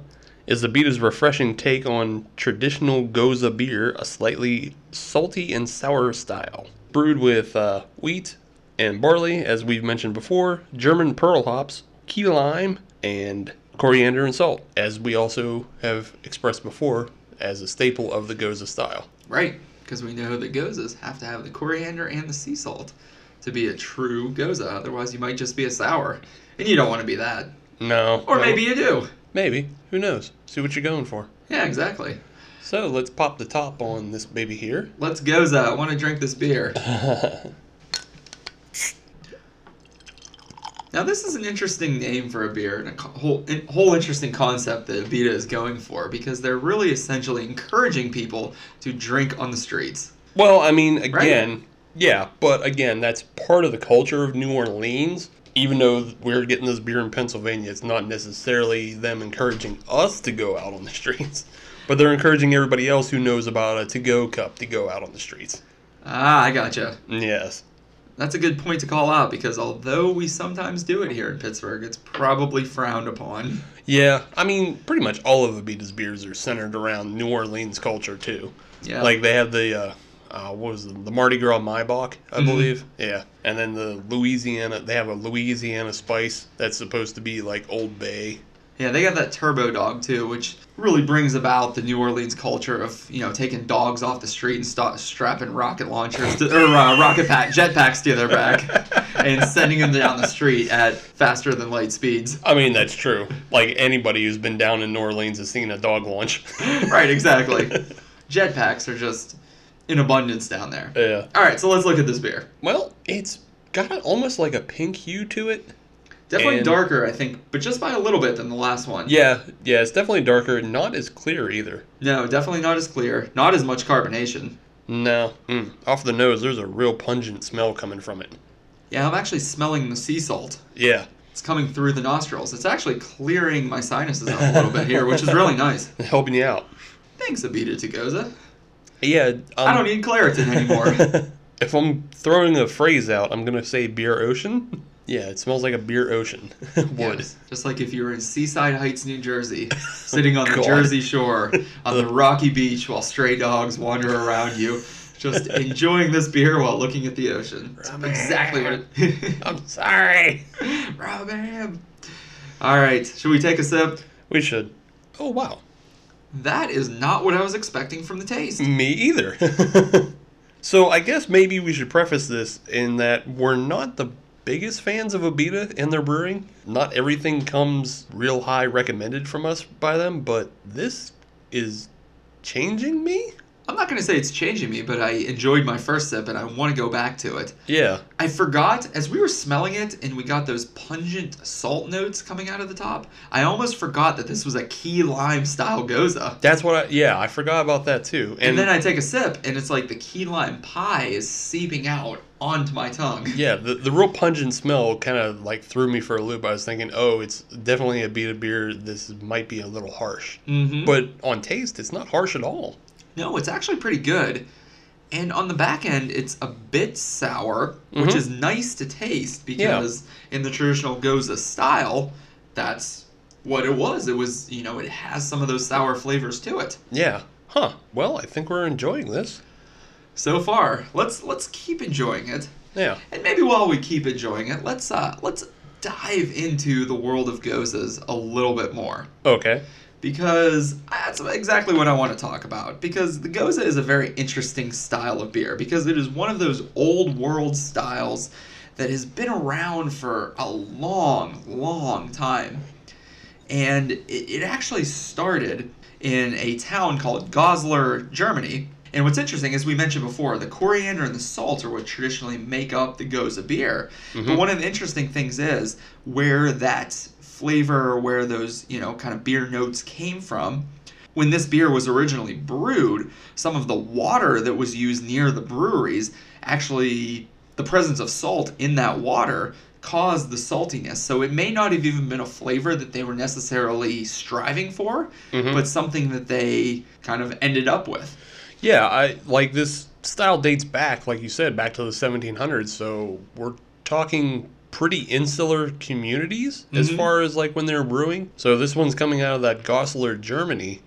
is the Beta's refreshing take on traditional goza beer, a slightly salty and sour style. Brewed with uh, wheat and barley, as we've mentioned before, German pearl hops, key lime, and coriander and salt, as we also have expressed before as a staple of the goza style. Right, because we know that gozas have to have the coriander and the sea salt to be a true goza. Otherwise, you might just be a sour. And you don't want to be that. No. Or no. maybe you do. Maybe. Who knows? See what you're going for. Yeah, exactly. So let's pop the top on this baby here. Let's goza. I want to drink this beer. [LAUGHS] Now, this is an interesting name for a beer and a whole, in, whole interesting concept that Abita is going for because they're really essentially encouraging people to drink on the streets. Well, I mean, again, yeah, but again, that's part of the culture of New Orleans. Even though we're getting this beer in Pennsylvania, it's not necessarily them encouraging us to go out on the streets, [LAUGHS] but they're encouraging everybody else who knows about a to go cup to go out on the streets. Ah, I gotcha. Yes. That's a good point to call out because although we sometimes do it here in Pittsburgh, it's probably frowned upon. [LAUGHS] Yeah, I mean, pretty much all of Abita's beers are centered around New Orleans culture, too. Yeah. Like they have the uh, uh, what was it, the Mardi Gras Maibock, I Mhm. believe. Yeah, and then the Louisiana. They have a Louisiana spice that's supposed to be like Old Bay. Yeah, they got that turbo dog too, which really brings about the New Orleans culture of you know taking dogs off the street and st- strapping rocket launchers to, or uh, rocket pack jetpacks to their back [LAUGHS] and sending them down the street at faster than light speeds. I mean, that's true. Like anybody who's been down in New Orleans has seen a dog launch. [LAUGHS] right, exactly. [LAUGHS] Jetpacks are just in abundance down there. yeah. All right, so let's look at this beer. Well, it's got almost like a pink hue to it. Definitely And- darker, I think, but just by a little bit than the last one. Yeah, yeah, it's definitely darker. Not as clear either. No, definitely not as clear. Not as much carbonation. No, mm. off the nose, there's a real pungent smell coming from it. Yeah, I'm actually smelling the sea salt. Yeah, It's coming through the nostrils. It's actually clearing my sinuses out a little bit here, which is really nice. [LAUGHS] helping you out. Thanks, Abita Tagoza. Yeah, um, I don't need Claritin anymore. [LAUGHS] if I'm throwing a phrase out, I'm gonna say beer ocean. Yeah, it smells like a beer ocean. [LAUGHS] Would. Yes, Just like if you were in Seaside Heights, New Jersey, [LAUGHS] sitting on the God. Jersey shore on the rocky beach while stray dogs wander around you, just enjoying this beer while looking at the ocean. Exactly what it I'm sorry. Robin. All right, should we take a sip? We should. Oh wow. That is not what I was expecting from the taste. Me either. [LAUGHS] so I guess maybe we should preface this in that we're not the biggest fans of Abita and their brewing. Not everything comes real high recommended from us by them, but this is changing me. I'm not to say it's changing me, but I enjoyed my first sip and I want to go back to it. Yeah. I forgot as we were smelling it and we got those pungent salt notes coming out of the top. I almost forgot that this was a key lime style gose. That's what I yeah, I forgot about that too. And, then I take a sip and it's like the key lime pie is seeping out onto my tongue. [LAUGHS] Yeah, the, the real pungent smell kind of like threw me for a loop. I was thinking, oh, it's definitely Abita beer. This might be a little harsh. Mm-hmm. But on taste, it's not harsh at all. No, it's actually pretty good. And on the back end, it's a bit sour, which Mhm. is nice to taste because in the traditional Gose style, that's what it was. It was, you know, it has some of those sour flavors to it. Yeah. Huh. Well, I think we're enjoying this. So far, let's let's keep enjoying it. Yeah. And maybe while we keep enjoying it, let's uh let's dive into the world of Goses a little bit more. Okay. Because that's exactly what I want to talk about. Because the Gose is a very interesting style of beer because it is one of those old world styles that has been around for a long, long time. And it, it actually started in a town called Goslar, Germany. And what's interesting, as we mentioned before, the coriander and the salt are what traditionally make up the Gose beer. But mm-hmm. one of the interesting things is where that flavor, or where those, you know, kind of beer notes came from. When this beer was originally brewed, some of the water that was used near the breweries actually, the presence of salt in that water caused the saltiness. So it may not have even been a flavor that they were necessarily striving for, Mhm. but something that they kind of ended up with. Yeah, I like this style dates back, like you said, back to the 1700s. So we're talking pretty insular communities as Mhm. far as like when they're brewing. So this one's coming out of that Goslar, Germany,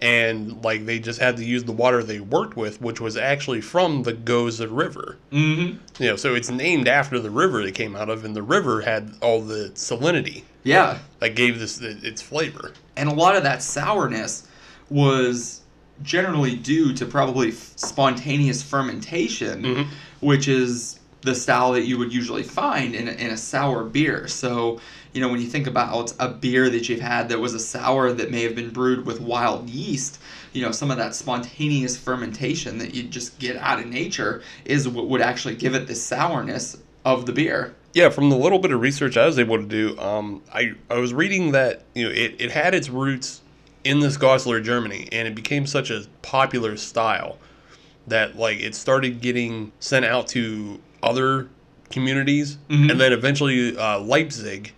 and like they just had to use the water they worked with, which was actually from the Gose River. Mm-hmm. You know, so it's named after the river it came out of, and the river had all the salinity Yeah, that gave this its flavor. and a lot of that sourness was generally due to probably spontaneous fermentation, Mhm. which is the style that you would usually find in a, in a sour beer. So, you know, when you think about a beer that you've had that was a sour that may have been brewed with wild yeast, you know, some of that spontaneous fermentation that you just get out of nature is what would actually give it the sourness of the beer. Yeah, from the little bit of research I was able to do, um, I, I was reading that you know it, it had its roots in this Goslar, Germany, and it became such a popular style that like it started getting sent out to other communities, Mhm. and then eventually uh, Leipzig,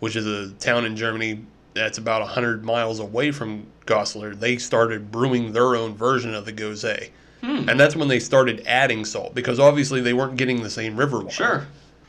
which is a town in Germany that's about hundred miles away from Goslar, they started brewing their own version of the Gose. Hmm. And that's when they started adding salt because obviously they weren't getting the same river water. Sure.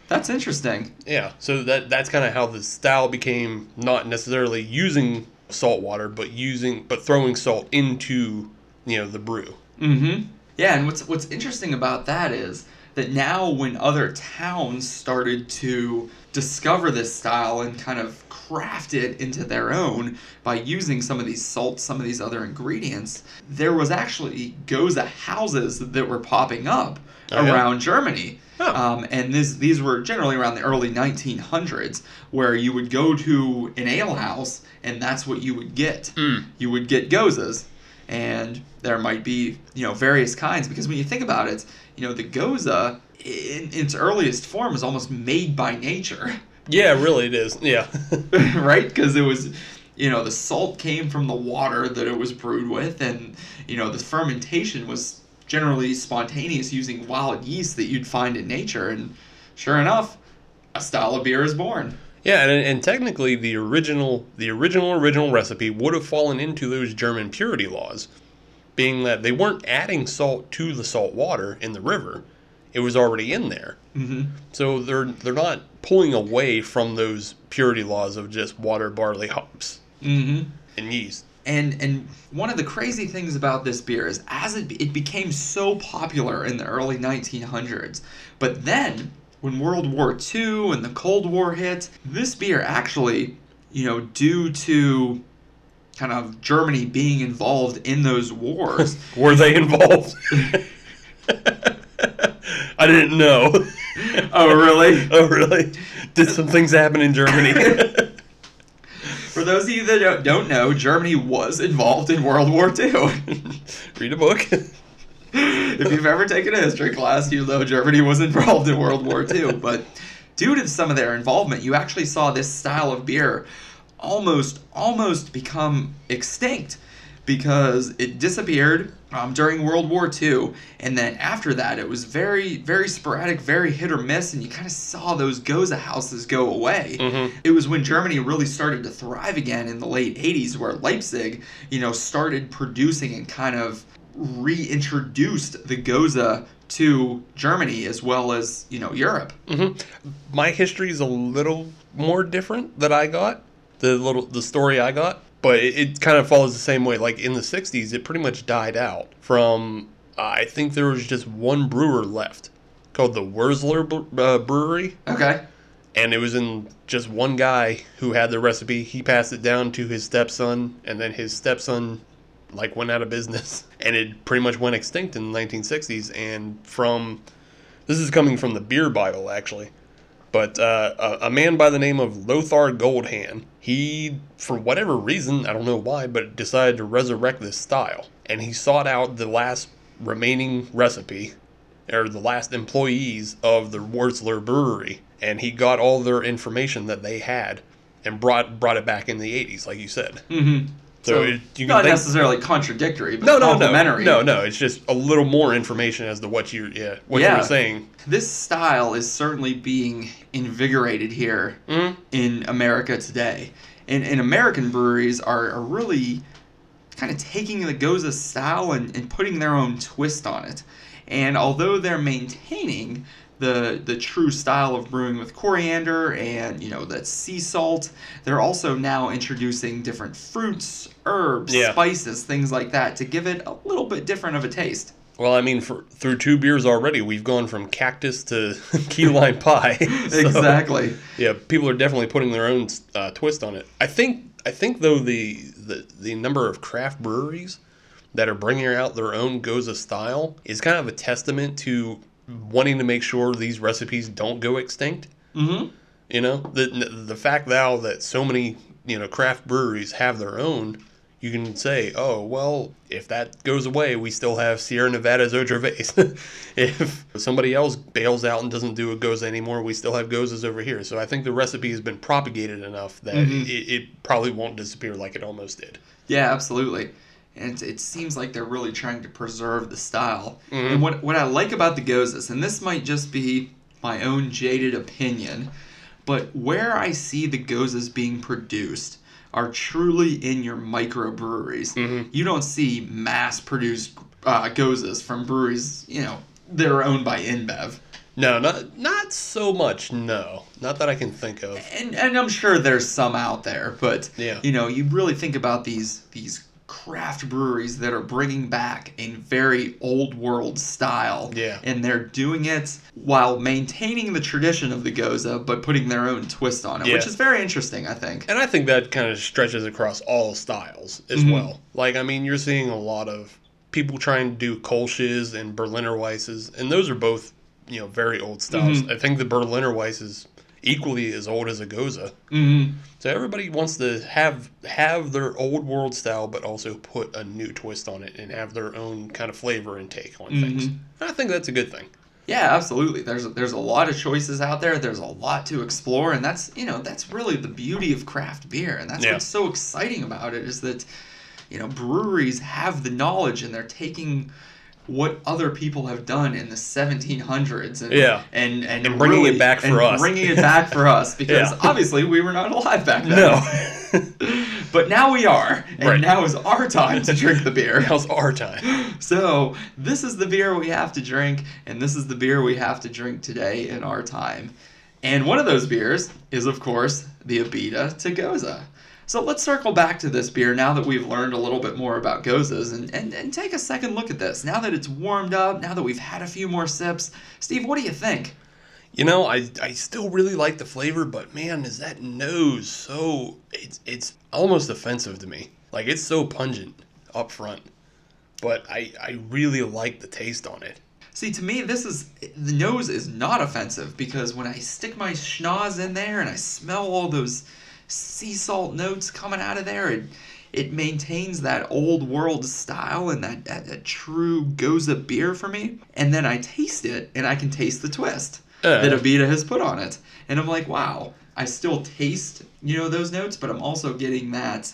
That's interesting. Yeah, so that that's kind of how the style became not necessarily using salt water, but using but throwing salt into you know the brew. Mm-hmm. Yeah, and what's what's interesting about that is that now when other towns started to discover this style and kind of craft it into their own by using some of these salts, some of these other ingredients, there was actually Gose houses that were popping up Oh, yeah? around Germany. Huh. Um, and this, these were generally around the early 1900s, where you would go to an ale house and that's what you would get. Mm. You would get goses, and there might be you know various kinds because when you think about it, you know the gose in, its earliest form is almost made by nature, Yeah, really, it is. Yeah, [LAUGHS] [LAUGHS] right? Because it was. You know, the salt came from the water that it was brewed with, and, you know, the fermentation was generally spontaneous using wild yeast that you'd find in nature. And sure enough, a style of beer is born. Yeah, and, and technically the original the original original recipe would have fallen into those German purity laws, being that they weren't adding salt to the salt water in the river; it was already in there. Mm-hmm. So they're they're not pulling away from those purity laws of just water, barley, hops, Mm-hmm. and yeast. And and one of the crazy things about this beer is as it it became so popular in the early 1900s, but then when World War II and the Cold War hit, this beer actually you know, due to kind of Germany being involved in those wars. [LAUGHS] Were they involved? [LAUGHS] I didn't know. [LAUGHS] oh, really? Oh, really? Did some things happen in Germany? For those of you that don't- know, Germany was involved in World War II. Read a book. If you've ever taken a history class, you know Germany was involved in World War II. But due to some of their involvement, you actually saw this style of beer almost almost become extinct because it disappeared um, during World War II, and then after that, it was very very sporadic, very hit or miss, and you kind of saw those Gose houses go away. Mhm. It was when Germany really started to thrive again in the late 80s, where Leipzig, you know, started producing and kind of reintroduced the Gose to Germany as well as, you know, Europe. hmm My history is a little more different that I got. The little the story I got, but it, it kind of follows the same way. Like in the '60s, it pretty much died out. From uh, I think there was just one brewer left, called the Wurzler Bre- uh, Brewery, Okay. and it was in just one guy who had the recipe. He passed it down to his stepson, and then his stepson like went out of business, [LAUGHS] and it pretty much went extinct in the 1960s. And from this is coming from the Beer Bible actually, but uh, a, a man by the name of Lothar Goldhahn, he for whatever reason I don't know why, but decided to resurrect this style, and he sought out the last remaining recipe or the last employees of the Wurzler Brewery, and he got all their information that they had and brought brought it back in the 80s, like you said. Mm-hmm. So, it, you not think, necessarily contradictory, but no, no, no, complementary. no, no. It's just a little more information as to what you, yeah, what you Yeah. were saying. This style is certainly being invigorated here Mhm. in America today. And, and American breweries are, are really kind of taking the Gose style and, and putting their own twist on it. And although they're maintaining the the true style of brewing with coriander and you know that sea salt, they're also now introducing different fruits, herbs, Yeah. spices, things like that to give it a little bit different of a taste. Well, I mean, for through two beers already, we've gone from cactus to [LAUGHS] key lime pie. [LAUGHS] So, exactly. Yeah, people are definitely putting their own uh, twist on it. I think. I think though the, the the number of craft breweries that are bringing out their own Gose style is kind of a testament to wanting to make sure these recipes don't go extinct. Mm-hmm. You know, the the fact now that so many you know craft breweries have their own, you can say, oh well, if that goes away, we still have Sierra Nevada's Otra Vez. if somebody else bails out and doesn't do a gose anymore, we still have goses over here. So I think the recipe has been propagated enough that Mhm. it, it probably won't disappear like it almost did. Yeah, absolutely. And it seems like they're really trying to preserve the style. Mhm. And what what I like about the Goses, and this might just be my own jaded opinion, but where I see the Goses being produced are truly in your microbreweries. Mhm. You don't see mass produced uh, Goses from breweries, you know, that are owned by InBev. No, not not so much. No, not that I can think of. and and I'm sure there's some out there, but Yeah. you know, you really think about these these craft breweries that are bringing back a very old world style, Yeah. and they're doing it while maintaining the tradition of the Gose, but putting their own twist on it, which is very interesting, I think. And I think that kind of stretches across all styles as Mhm. well. Like, I mean, you're seeing a lot of people trying to do Kolsch's and Berliner Weisses, and those are both, you know, very old styles. Mhm. I think the Berliner Weiss is equally as old as a Gose. Mm-hmm. So everybody wants to have have their old world style, but also put a new twist on it and have their own kind of flavor and take on things. Mhm. And I think that's a good thing. Yeah, absolutely. There's there's a lot of choices out there. There's a lot to explore, and that's you know that's really the beauty of craft beer, and that's Yeah. what's so exciting about it is that you know breweries have the knowledge and they're taking what other people have done in the 1700s and Yeah. and and, And bringing it back for us. bringing it back for us [LAUGHS] because Yeah. obviously we were not alive back then. No. [LAUGHS] but now we are, and Right. now is our time to drink the beer. [LAUGHS] Now's our time. So, this is the beer we have to drink, and this is the beer we have to drink today in our time. And one of those beers is, of course, the Abita to Gose. So, let's circle back to this beer now that we've learned a little bit more about Goses and, and, and take a second look at this. Now that it's warmed up, now that we've had a few more sips, Steve, what do you think? You know, I, I still really like the flavor, but man, is that nose so it's it's almost offensive to me. Like it's so pungent up front. But I, I really like the taste on it. See, to me, this is the nose is not offensive because when I stick my schnoz in there and I smell all those sea salt notes coming out of there, it it maintains that old world style and that, that, that true Gose beer for me. And then I taste it and I can taste the twist Uh. that Abita has put on it. And I'm like, wow, I still taste, you know, those notes, but I'm also getting that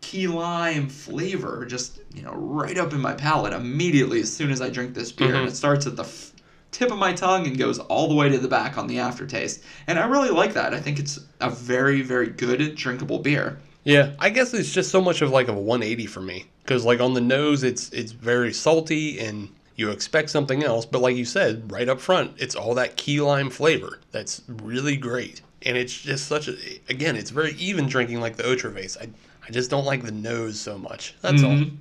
key lime flavor just, you know, right up in my palate immediately as soon as I drink this beer. And Mhm. it starts at the f- tip of my tongue and goes all the way to the back on the aftertaste. And I really like that. I think it's a very, very good drinkable beer. Yeah, I guess it's just so much of like a 180 for me because like on the nose, it's it's very salty and you expect something else, but like you said, right up front, it's all that key lime flavor that's really great, and it's just such a again, it's very even drinking like the Otra Vez. I I just don't like the nose so much. That's all. Mhm.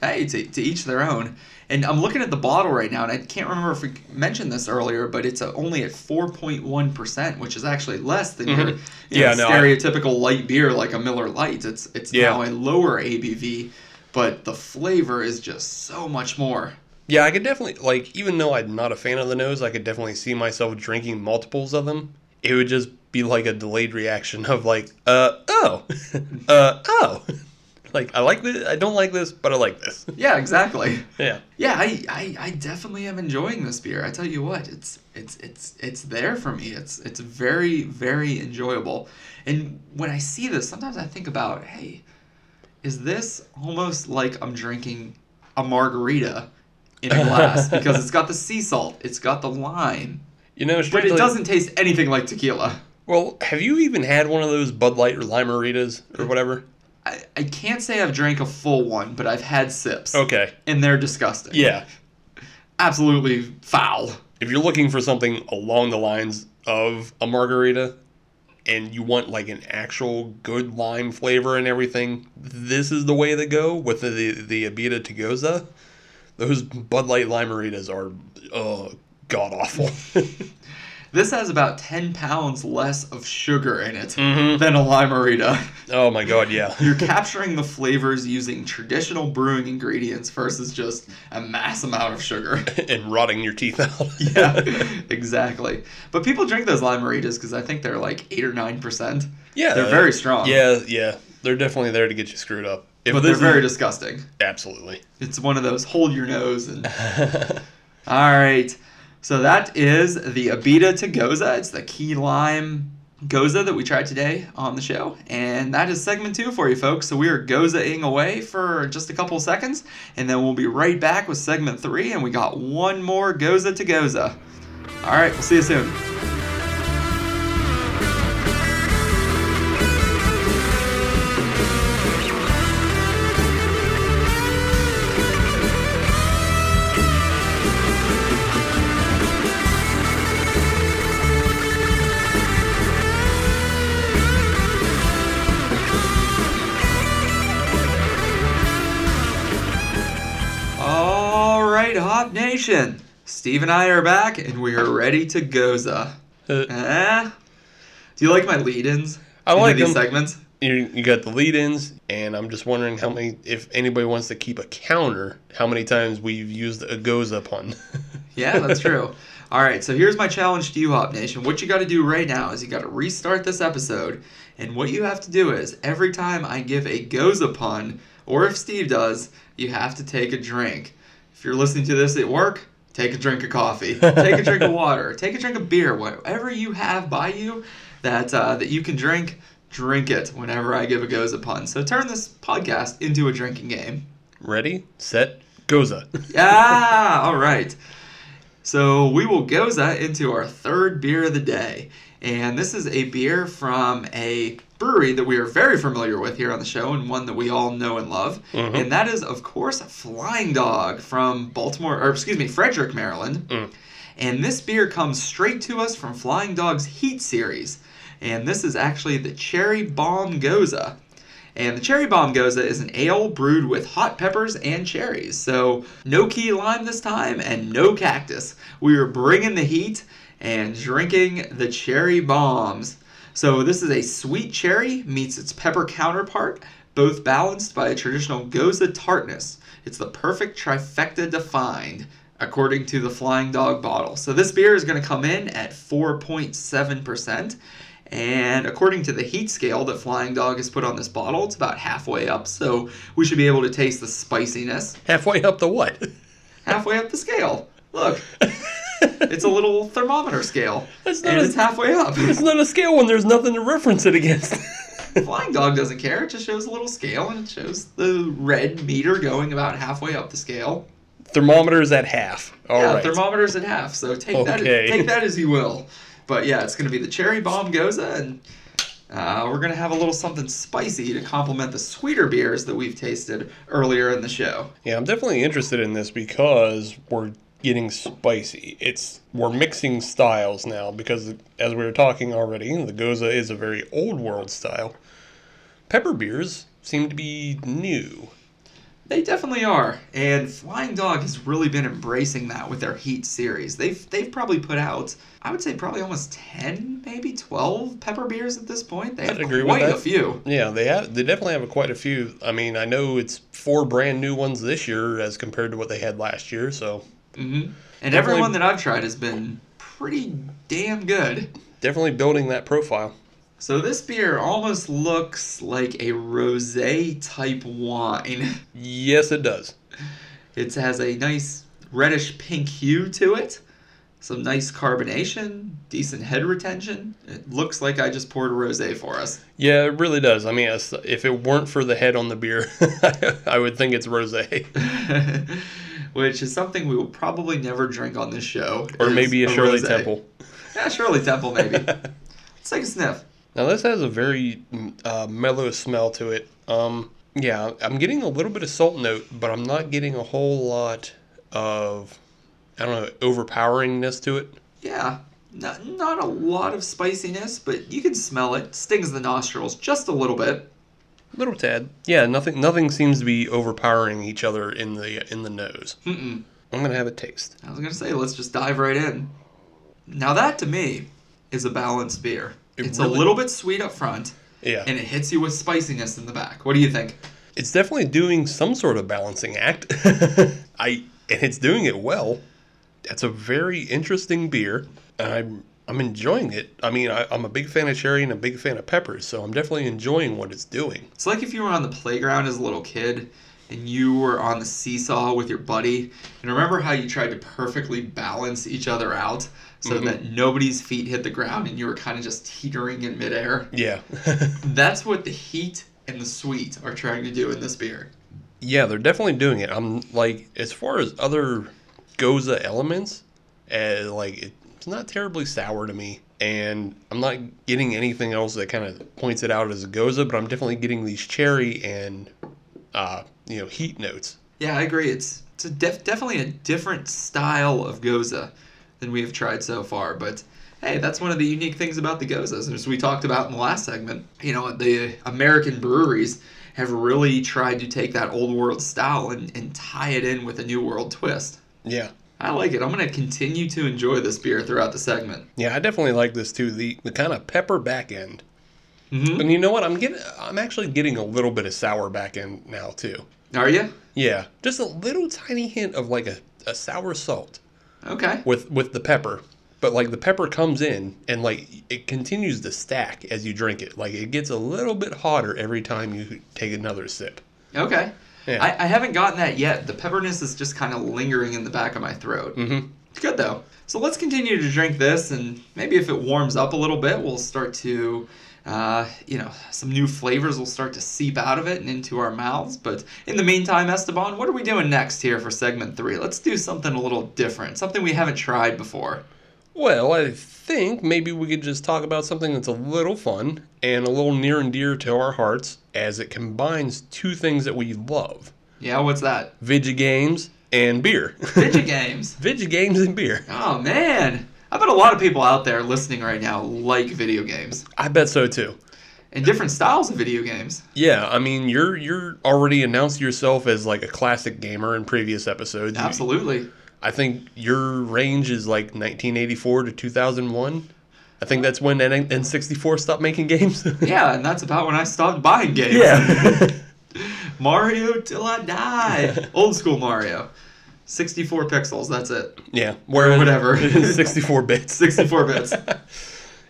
Hey, to, to each their own. And I'm looking at the bottle right now, and I can't remember if we mentioned this earlier, but it's only at 4.1%, which is actually less than your Mhm. you know, Yeah, no, I- stereotypical light beer like a Miller Lite. It's it's Yeah. now a lower ABV, but the flavor is just so much more. Yeah, I could definitely like even though I'm not a fan of the nose, I could definitely see myself drinking multiples of them. It would just be like a delayed reaction of like, uh, oh, [LAUGHS] uh, oh, [LAUGHS] like I like this, I don't like this, but I like this. [LAUGHS] Yeah, exactly. Yeah, Yeah, I, I, I definitely am enjoying this beer. I tell you what, it's it's it's it's there for me. It's it's very very enjoyable. And when I see this, sometimes I think about, hey, is this almost like I'm drinking a margarita in a glass [LAUGHS] because it's got the sea salt, it's got the lime, you know, but it doesn't taste anything like tequila. Well, have you even had one of those Bud Light or Lime-A-Ritas or mm. whatever? I, I can't say I've drank a full one, but I've had sips. Okay, And they're disgusting. yeah. Absolutely foul. If you're looking for something along the lines of a margarita, and you want like an actual good lime flavor and everything, this is the way to go with the the, the Abita To Gose. Those Bud Light Lime-A-Ritas are uh, god awful. [LAUGHS] This has about 10 pounds less of sugar in it Mhm. than a limerita. oh my god, yeah. [LAUGHS] You're capturing the flavors using traditional brewing ingredients versus just a mass amount of sugar. [LAUGHS] and rotting your teeth out. [LAUGHS] yeah, exactly. But people drink those limeritas because I think they're like 8 or 9%. yeah. They're very strong. Yeah, yeah. They're definitely there to get you screwed up. If But they're very is- disgusting. absolutely. It's one of those hold your nose and. All right. So that is the Abita to Gose. It's the key lime Gose that we tried today on the show. And that is segment two for you folks. So we are Gozaing away for just a couple seconds. And then we'll be right back with segment three. And we got one more Gose to Goza. All right. We'll see you soon. Nation. Steve and I are back, and we are ready to Goza. Uh, Eh? Do you like my lead-ins? I like these them. segments. you, you got the lead-ins, and I'm just wondering how many, if anybody wants to keep a counter, how many times we've used a gose pun. [LAUGHS] Yeah, that's true. All right, so here's my challenge to you, Hop Nation. What you got to do right now is you got to restart this episode, and what you have to do is every time I give a Gose pun, or if Steve does, you have to take a drink. If you're listening to this at work, take a drink of coffee, [LAUGHS] take a drink of water, take a drink of beer, whatever you have by you that uh, that you can drink. Drink it whenever I give a Gose pun. So turn this podcast into a drinking game. Ready, set, goza. [LAUGHS] Yeah, all right. So we will goza into our third beer of the day. And this is a beer from a brewery that we are very familiar with here on the show and one that we all know and love. Mhm. And that is, of course, Flying Dog from Baltimore, or excuse me, Frederick, Maryland. Mm. And this beer comes straight to us from Flying Dog's Heat series. And this is actually the Cherry Bomb Gose. And the Cherry Bomb Gose is an ale brewed with hot peppers and cherries. So no key lime this time and no cactus. We are bringing the heat and drinking the cherry bombs. So this is a sweet cherry meets its pepper counterpart, both balanced by a traditional gose tartness. It's the perfect trifecta defined, according to the Flying Dog bottle. So this beer is going to come in at 4.7%. And according to the heat scale that Flying Dog has put on this bottle, it's about halfway up. So we should be able to taste the spiciness Halfway up the what? halfway up the scale. Look, [LAUGHS] it's a little thermometer scale, That's not and a- it's halfway up. it's not a scale when there's nothing to reference it against. [LAUGHS] Flying Dog doesn't care. It just shows a little scale, and it shows the red meter going about halfway up the scale. Thermometer's at half. All yeah, right. thermometer's at half, so take that Okay. take that as you will. But yeah, it's going to be the cherry bomb gose, and uh, we're going to have a little something spicy to complement the sweeter beers that we've tasted earlier in the show. Yeah, I'm definitely interested in this because we're getting spicy. It's we're mixing styles now because as we were talking already, the Gose is a very old world style. Pepper beers seem to be new. They definitely are, and Flying Dog has really been embracing that with their Heat series. They've they've probably put out, I would say, probably almost ten, maybe twelve pepper beers at this point. They have I'd agree with quite a few. Yeah, they have they definitely have quite a few. I mean, I know it's four brand new ones this year as compared to what they had last year, so hmm And Definitely- everyone that I've tried has been pretty damn good. definitely building that profile. So this beer almost looks like a rosé type wine. Yes, it does. It has a nice reddish pink hue to it. Some nice carbonation, decent head retention. It looks like I just poured a rosé for us. Yeah, it really does. I mean, if it weren't for the head on the beer, [LAUGHS] I would think it's rosé. [LAUGHS] Which is something we will probably never drink on this show. Or maybe a Shirley rosé. Temple. [LAUGHS] Yeah, Shirley Temple maybe. [LAUGHS] Let's take a sniff. Now this has a very mm, uh, mellow smell to it. Um, yeah, I'm getting a little bit of salt note, but I'm not getting a whole lot of, I don't know, overpoweringness to it. Yeah, not, not a lot of spiciness, but you can smell it. Stings the nostrils just a little bit. Little tad. Yeah, nothing. Nothing seems to be overpowering each other in the in the nose. Mm-mm. I'm gonna have a taste. I was gonna say, let's just dive right in. Now that to me is a balanced beer. It it's really- a little bit sweet up front, Yeah, and it hits you with spiciness in the back. What do you think? it's definitely doing some sort of balancing act. [LAUGHS] I and it's doing it well. That's a very interesting beer, and I'm I'm enjoying it. I mean, I, I'm a big fan of cherry and a big fan of peppers, so I'm definitely enjoying what it's doing. It's like if you were on the playground as a little kid and you were on the seesaw with your buddy, and remember how you tried to perfectly balance each other out so Mhm. that nobody's feet hit the ground and you were kind of just teetering in midair? Yeah, [LAUGHS] That's what the heat and the sweet are trying to do in this beer. yeah, they're definitely doing it. I'm like, as far as other gose elements, uh, like it's not terribly sour to me, and I'm not getting anything else that kind of points it out as a gose, but I'm definitely getting these cherry and uh, you know heat notes. Yeah, I agree. It's it's a def- definitely a different style of gose than we have tried so far. But hey, that's one of the unique things about the goses. And As we talked about in the last segment, you know, the American breweries have really tried to take that old world style and, and tie it in with a new world twist. Yeah. I like it. I'm going to continue to enjoy this beer throughout the segment. Yeah, I definitely like this too. The the kind of pepper back end. Mm-hmm. And you know what? I'm getting I'm actually getting a little bit of sour back end now too. Are you? Yeah. Just a little tiny hint of like a, a sour salt Okay. with with the pepper. But like the pepper comes in and like it continues to stack as you drink it. Like it gets a little bit hotter every time you take another sip. Okay. Yeah. I, I haven't gotten that yet. The pepperness is just kind of lingering in the back of my throat. Mm-hmm. It's good though. So let's continue to drink this, and maybe if it warms up a little bit, we'll start to, uh, you know, some new flavors will start to seep out of it and into our mouths. But in the meantime, Esteban, what are we doing next here for segment three? Let's do something a little different, something we haven't tried before. Well, I think maybe we could just talk about something that's a little fun and a little near and dear to our hearts as it combines two things that we love Yeah, what's that? video games and beer. Video [LAUGHS] games. video games and beer. Oh man, I bet a lot of people out there listening right now like video games I bet so too. and different styles of video games. Yeah, I mean, you're you're already announced yourself as like a classic gamer in previous episodes. You- Absolutely. I think your range is like 1984 to 2001. I think that's when N- N64 stopped making games. [LAUGHS] Yeah, and that's about when I stopped buying games. yeah. [LAUGHS] Mario till I die. [LAUGHS] Old school Mario. 64 pixels, that's it. yeah. Or whatever. 64 bits. 64 bits.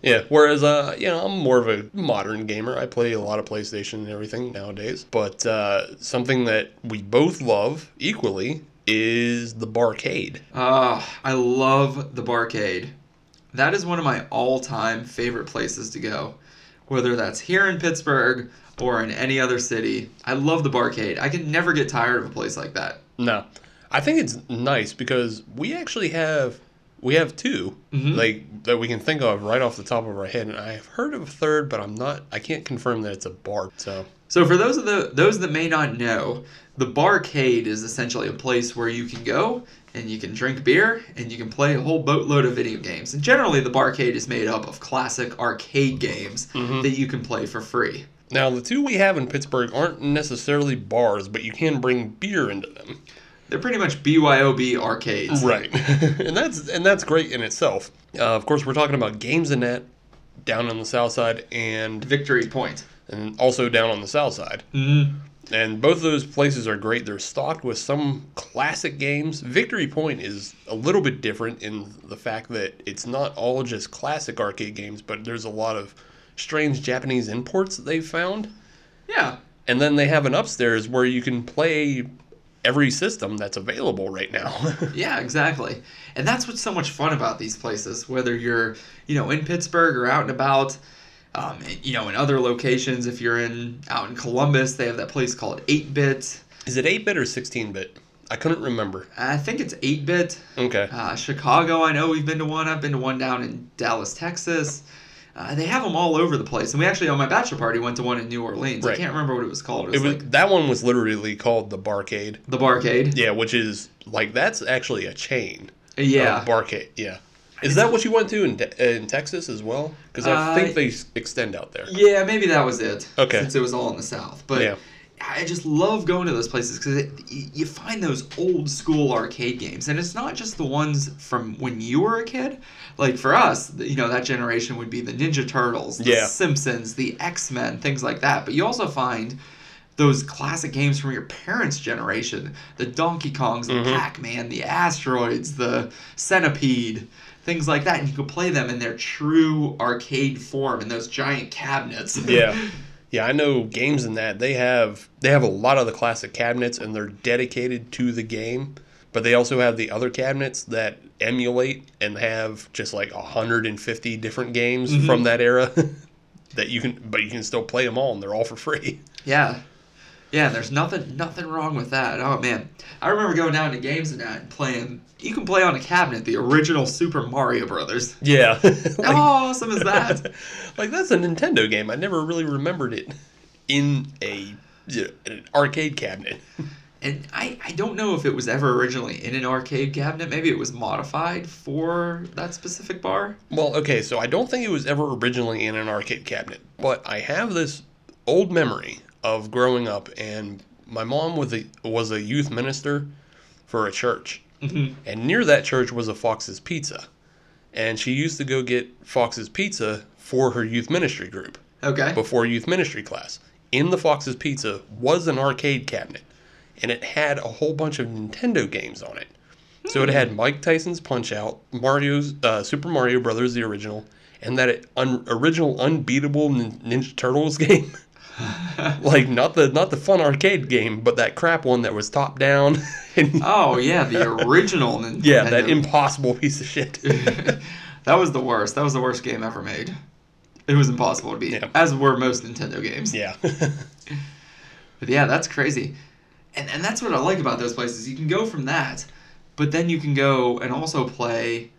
Yeah. Whereas, uh, you know, I'm more of a modern gamer. I play a lot of PlayStation and everything nowadays. But uh, something that we both love equally is the barcade. Ah, I love the barcade. That is one of my all-time favorite places to go. Whether that's here in Pittsburgh or in any other city, I love the barcade. I can never get tired of a place like that. No, I think it's nice because we actually have we have 2 Mhm. like that we can think of right off the top of our head, and I've heard of a third, but I'm not. I can't confirm that it's a bar. So So for those of the those that may not know, the barcade is essentially a place where you can go and you can drink beer and you can play a whole boatload of video games. And generally the barcade is made up of classic arcade games that you can play for free. now the two we have in Pittsburgh aren't necessarily bars, but you can bring beer into them. They're pretty much BYOB arcades. Right, [LAUGHS] and that's and that's great in itself. Uh, of course, we're talking about Games N' At down on the south side, and Victory Point. And also down on the south side. Mm-hmm. And both of those places are great. They're stocked with some classic games. Victory Point is a little bit different in the fact that it's not all just classic arcade games, but there's a lot of strange Japanese imports that they've found. Yeah. And then they have an upstairs where you can play every system that's available right now. [LAUGHS] Yeah, exactly. And that's what's so much fun about these places, whether you're, you know, in Pittsburgh or out and about. Um, you know, in other locations, if you're in out in Columbus, they have that place called 8-Bit. Is it 8 bit or 16 bit? I couldn't remember. I think it's 8-Bit. Okay. Uh, Chicago, I know we've been to one. I've been to one down in Dallas, Texas. Uh, they have them all over the place. And we actually, on my bachelor party, went to one in New Orleans. I can't remember what it was called. It It was, was like that one was literally called the Barcade. the Barcade. Yeah, which is like that's actually a chain. Yeah. Barcade. Yeah. Is that what you went to in, in Texas as well? Because I Uh, think they extend out there. Yeah, maybe that was it. Okay. Since it was all in the South. But Yeah. I just love going to those places because you find those old school arcade games. And it's not just the ones from when you were a kid. Like for us, you know, that generation would be the Ninja Turtles, the Yeah. Simpsons, the X Men, things like that. But you also find those classic games from your parents' generation the Donkey Kongs, the Mhm. Pac Man, the Asteroids, the Centipede. Things like that, and you could play them in their true arcade form in those giant cabinets. Yeah. [LAUGHS] Yeah, I know Games N' At they have they have a lot of the classic cabinets and they're dedicated to the game, but they also have the other cabinets that emulate and have just like 150 different games Mhm. from that era [LAUGHS] that you can but you can still play them all and they're all for free. Yeah. Yeah, there's nothing nothing wrong with that. Oh man. I remember going down to Games N' At and playing you can play on a cabinet the original Super Mario Brothers. Yeah. [LAUGHS] [LAUGHS] How awesome is that? [LAUGHS] like that's a Nintendo game. I never really remembered it in a you know, an arcade cabinet. And I, I don't know if it was ever originally in an arcade cabinet. Maybe it was modified for that specific bar. Well, okay, so I don't think it was ever originally in an arcade cabinet, but I have this old memory of growing up, and my mom was a was a youth minister for a church, Mhm. and near that church was a Fox's Pizza, and she used to go get Fox's Pizza for her youth ministry group Okay. before youth ministry class. In the Fox's Pizza was an arcade cabinet, and it had a whole bunch of Nintendo games on it. So it had Mike Tyson's Punch Out, Mario's uh, Super Mario Brothers, the original, and that un- original unbeatable Ninja Turtles [LAUGHS] game. [LAUGHS] like not the not the fun arcade game, but that crap one that was top down. [LAUGHS] Oh yeah, the original [LAUGHS] Nintendo. yeah, that impossible piece of shit. that was the worst. That was the worst game ever made. It was impossible to beat, Yeah. as were most Nintendo games. yeah. But yeah, that's crazy. And and that's what I like about those places. You can go from that, but then you can go and also play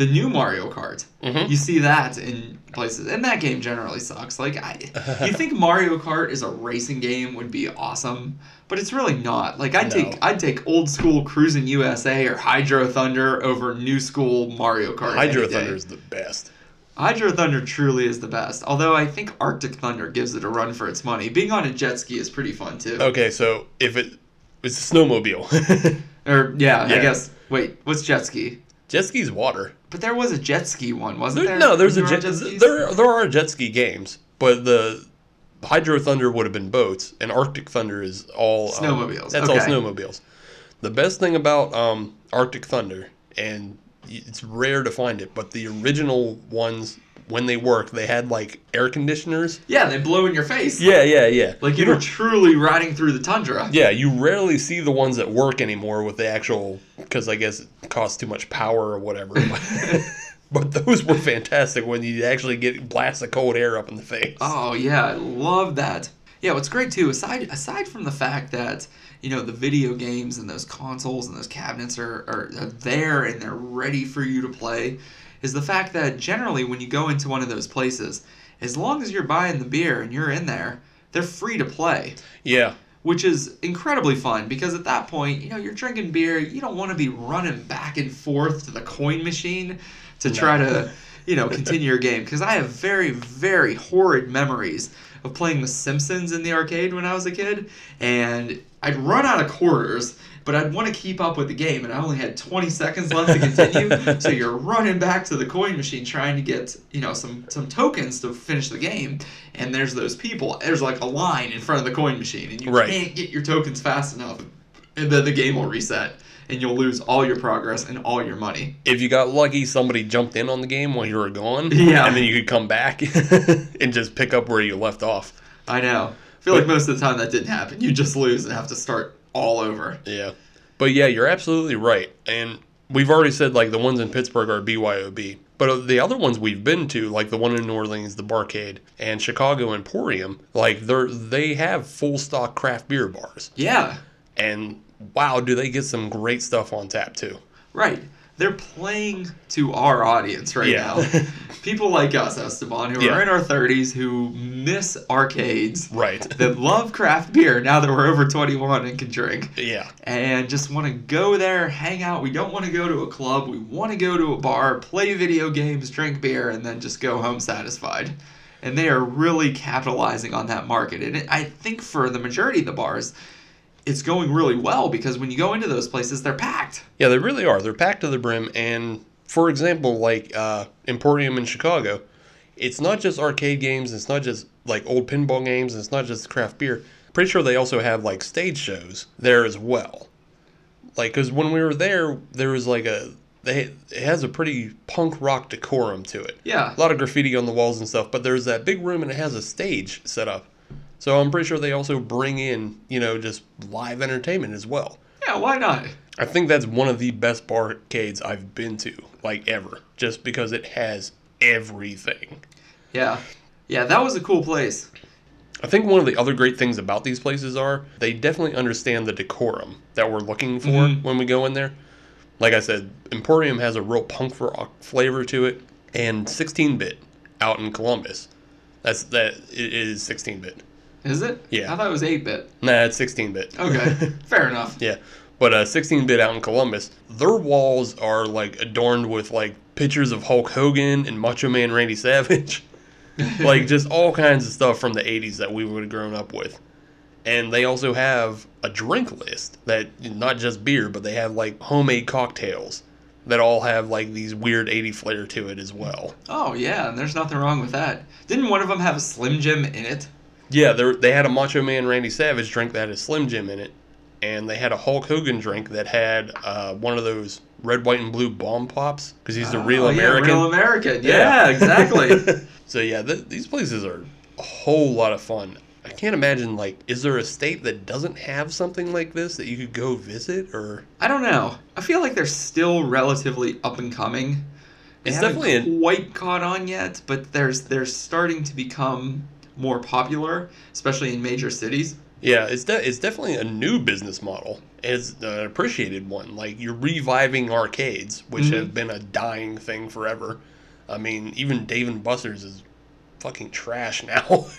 the new Mario Kart. Mhm. You see that in places, and that game generally sucks. Like I, [LAUGHS] you think Mario Kart is a racing game would be awesome, but it's really not. Like I'd No. take I'd take old school Cruis'n USA or Hydro Thunder over new school Mario Kart. Hydro. Thunder is the best. Hydro Thunder truly is the best. Although I think Arctic Thunder gives it a run for its money. Being on a jet ski is pretty fun too. Okay, so if it it's a snowmobile. [LAUGHS] Or yeah, I guess Wait, what's jet ski? Jet ski's water. But there was a jet ski one, wasn't There- there? no, there's a There jet. skis? there there are jet ski games, but the Hydro Thunder would have been boats, and Arctic Thunder is all um, Snowmobiles, that's all snowmobiles. The best thing about um, Arctic Thunder, and it's rare to find it, but the original ones when they work, they had like air conditioners. Yeah, they blow in your face. Yeah, yeah, yeah. Like you You were truly riding through the tundra. Yeah, you rarely see the ones that work anymore with the actual because I guess it costs too much power or whatever. but [LAUGHS] those were fantastic when you actually get blast of cold air up in the face. Oh yeah, I love that. Yeah, what's great too, aside aside from the fact that you know the video games and those consoles and those cabinets are, are, are there and they're ready for you to play, is the fact that generally when you go into one of those places, as long as you're buying the beer and you're in there, they're free to play. Yeah, Which is incredibly fun because at that point, you know, you're drinking beer, you don't want to be running back and forth to the coin machine to try to, you know, continue your game. Because I have very, very horrid memories of playing The Simpsons in the arcade when I was a kid, and I'd run out of quarters, but I'd want to keep up with the game, and I only had 20 seconds left to continue. [LAUGHS] so you're running back to the coin machine trying to get, you know, some some tokens to finish the game, and there's those people. There's like a line in front of the coin machine, and you Right. can't get your tokens fast enough, and then the game will reset, and you'll lose all your progress and all your money. if you got lucky, somebody jumped in on the game while you were gone. Yeah. and then you could come back [LAUGHS] and just pick up where you left off. I know. I feel like most of the time that didn't happen. You just lose and have to start all over. Yeah. But yeah, you're absolutely right. And we've already said like the ones in Pittsburgh are BYOB. But uh, the other ones we've been to, like the one in New Orleans, the Barcade, and Chicago Emporium, like they're they have full stock craft beer bars. Yeah, And wow, do they get some great stuff on tap too. right. They're playing to our audience right Yeah. now. [LAUGHS] People like us, Esteban, who Yeah. are in our 30s, who miss arcades, Right. [LAUGHS] that love craft beer now that we're over 21 and can drink. Yeah. and just want to go there, hang out. We don't want to go to a club. We want to go to a bar, play video games, drink beer, and then just go home satisfied. And they are really capitalizing on that market. And I think for the majority of the bars, it's going really well because when you go into those places, they're packed. Yeah, they really are. They're packed to the brim. And for example, like uh, Emporium in Chicago, it's not just arcade games. It's not just like old pinball games. It's not just craft beer. Pretty sure they also have like stage shows there as well. Like, because when we were there, there was like a they it has a pretty punk rock decorum to it. Yeah. A lot of graffiti on the walls and stuff. But there's that big room and it has a stage set up. So I'm pretty sure they also bring in you know just live entertainment as well. Yeah, why not? I think that's one of the best barcades I've been to, like ever, just because it has everything. Yeah. Yeah, that was a cool place. I think one of the other great things about these places are they definitely understand the decorum that we're looking for Mhm. when we go in there. Like I said, Emporium has a real punk rock flavor to it, and 16-bit out in Columbus. That's that it is 16-bit. Is it? Yeah. I thought it was 8 bit. Nah, it's 16-bit. Okay, [LAUGHS] fair enough. Yeah, but uh, 16-bit out in Columbus, their walls are like adorned with like pictures of Hulk Hogan and Macho Man Randy Savage, [LAUGHS] like just all kinds of stuff from the 80s that we would have grown up with. And they also have a drink list that not just beer, but they have like homemade cocktails that all have like these weird 80 flair to it as well. Oh, yeah, and there's nothing wrong with that. Didn't one of them have a Slim Jim in it? Yeah, they they had a Macho Man Randy Savage drink that had a Slim Jim in it, and they had a Hulk Hogan drink that had uh, one of those red, white, and blue bomb pops because he's the real American. yeah, real American. [LAUGHS] Yeah, Yeah. exactly. [LAUGHS] so yeah, th- these places are a whole lot of fun. I can't imagine like, is there a state that doesn't have something like this that you could go visit or? I don't know. I feel like they're still relatively up and coming. They It's definitely an- quite caught on yet, but there's they're starting to become more popular, especially in major cities. Yeah, it's de- it's definitely a new business model. It's an appreciated one. Like you're reviving arcades, which Mhm. have been a dying thing forever. I mean, even Dave and Buster's is fucking trash now. [LAUGHS]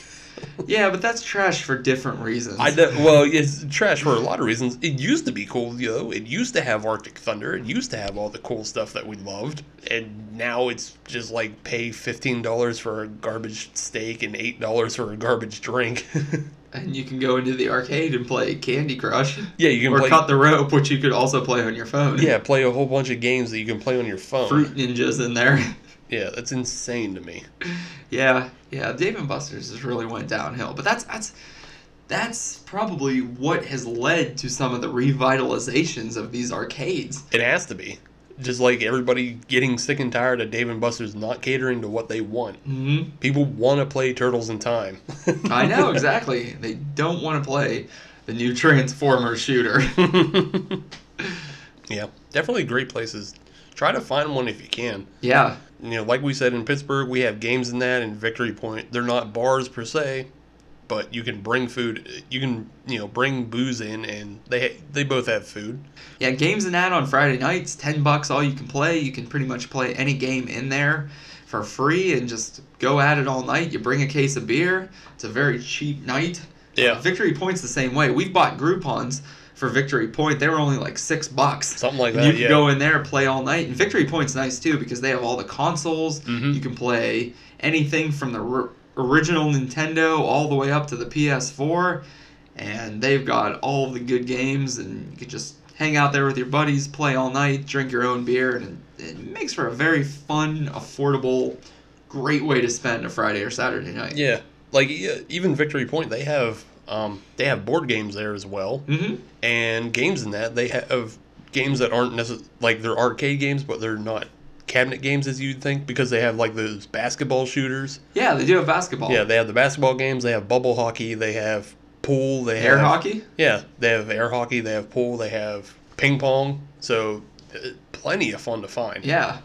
Yeah, but that's trash for different reasons. I de- well, it's trash for a lot of reasons. It used to be cool, you know. It used to have Arctic Thunder. It used to have all the cool stuff that we loved, and now it's just like pay fifteen dollars for a garbage steak and eight dollars for a garbage drink. [LAUGHS] and you can go into the arcade and play Candy Crush. Yeah, you can or play. cut the rope, which you could also play on your phone. yeah, play a whole bunch of games that you can play on your phone. Fruit Ninjas in there. Yeah, that's insane to me. yeah, yeah. Dave and Buster's has really went downhill, but that's that's that's probably what has led to some of the revitalizations of these arcades. It has to be. Just like everybody getting sick and tired of Dave and Buster's not catering to what they want. hmm People want to play Turtles in Time. [LAUGHS] I know exactly. They don't want to play the new Transformer shooter. [LAUGHS] yeah, definitely great places. Try to find one if you can. yeah, You know, like we said in Pittsburgh, we have Games N' At and Victory Point. They're not bars per se, but you can bring food. You can you know bring booze in, and they they both have food. yeah. Games N' At on Friday nights, ten bucks all you can play. You can pretty much play any game in there for free and just go at it all night. You bring a case of beer. It's a very cheap night. Yeah. Uh, Victory Point's the same way. We've bought Groupons for Victory Point. They were only like six bucks. Something like that. you can yeah. go in there and play all night. And Victory Point's nice too because they have all the consoles. Mhm. You can play anything from the r- original Nintendo all the way up to the PS4. And they've got all the good games, and you can just hang out there with your buddies, play all night, drink your own beer, and it, makes for a very fun, affordable, great way to spend a Friday or Saturday night. Yeah, like even Victory Point, they have um, they have board games there as well, hmm and Games N' At they have games that aren't necessarily like they're arcade games, but they're not cabinet games as you'd think because they have like those basketball shooters. Yeah, they do have basketball. Yeah, they have the basketball games. They have bubble hockey. They have pool. They Air have hockey? Yeah, they have air hockey. They have pool. They have ping pong. So uh, plenty of fun to find. Yeah.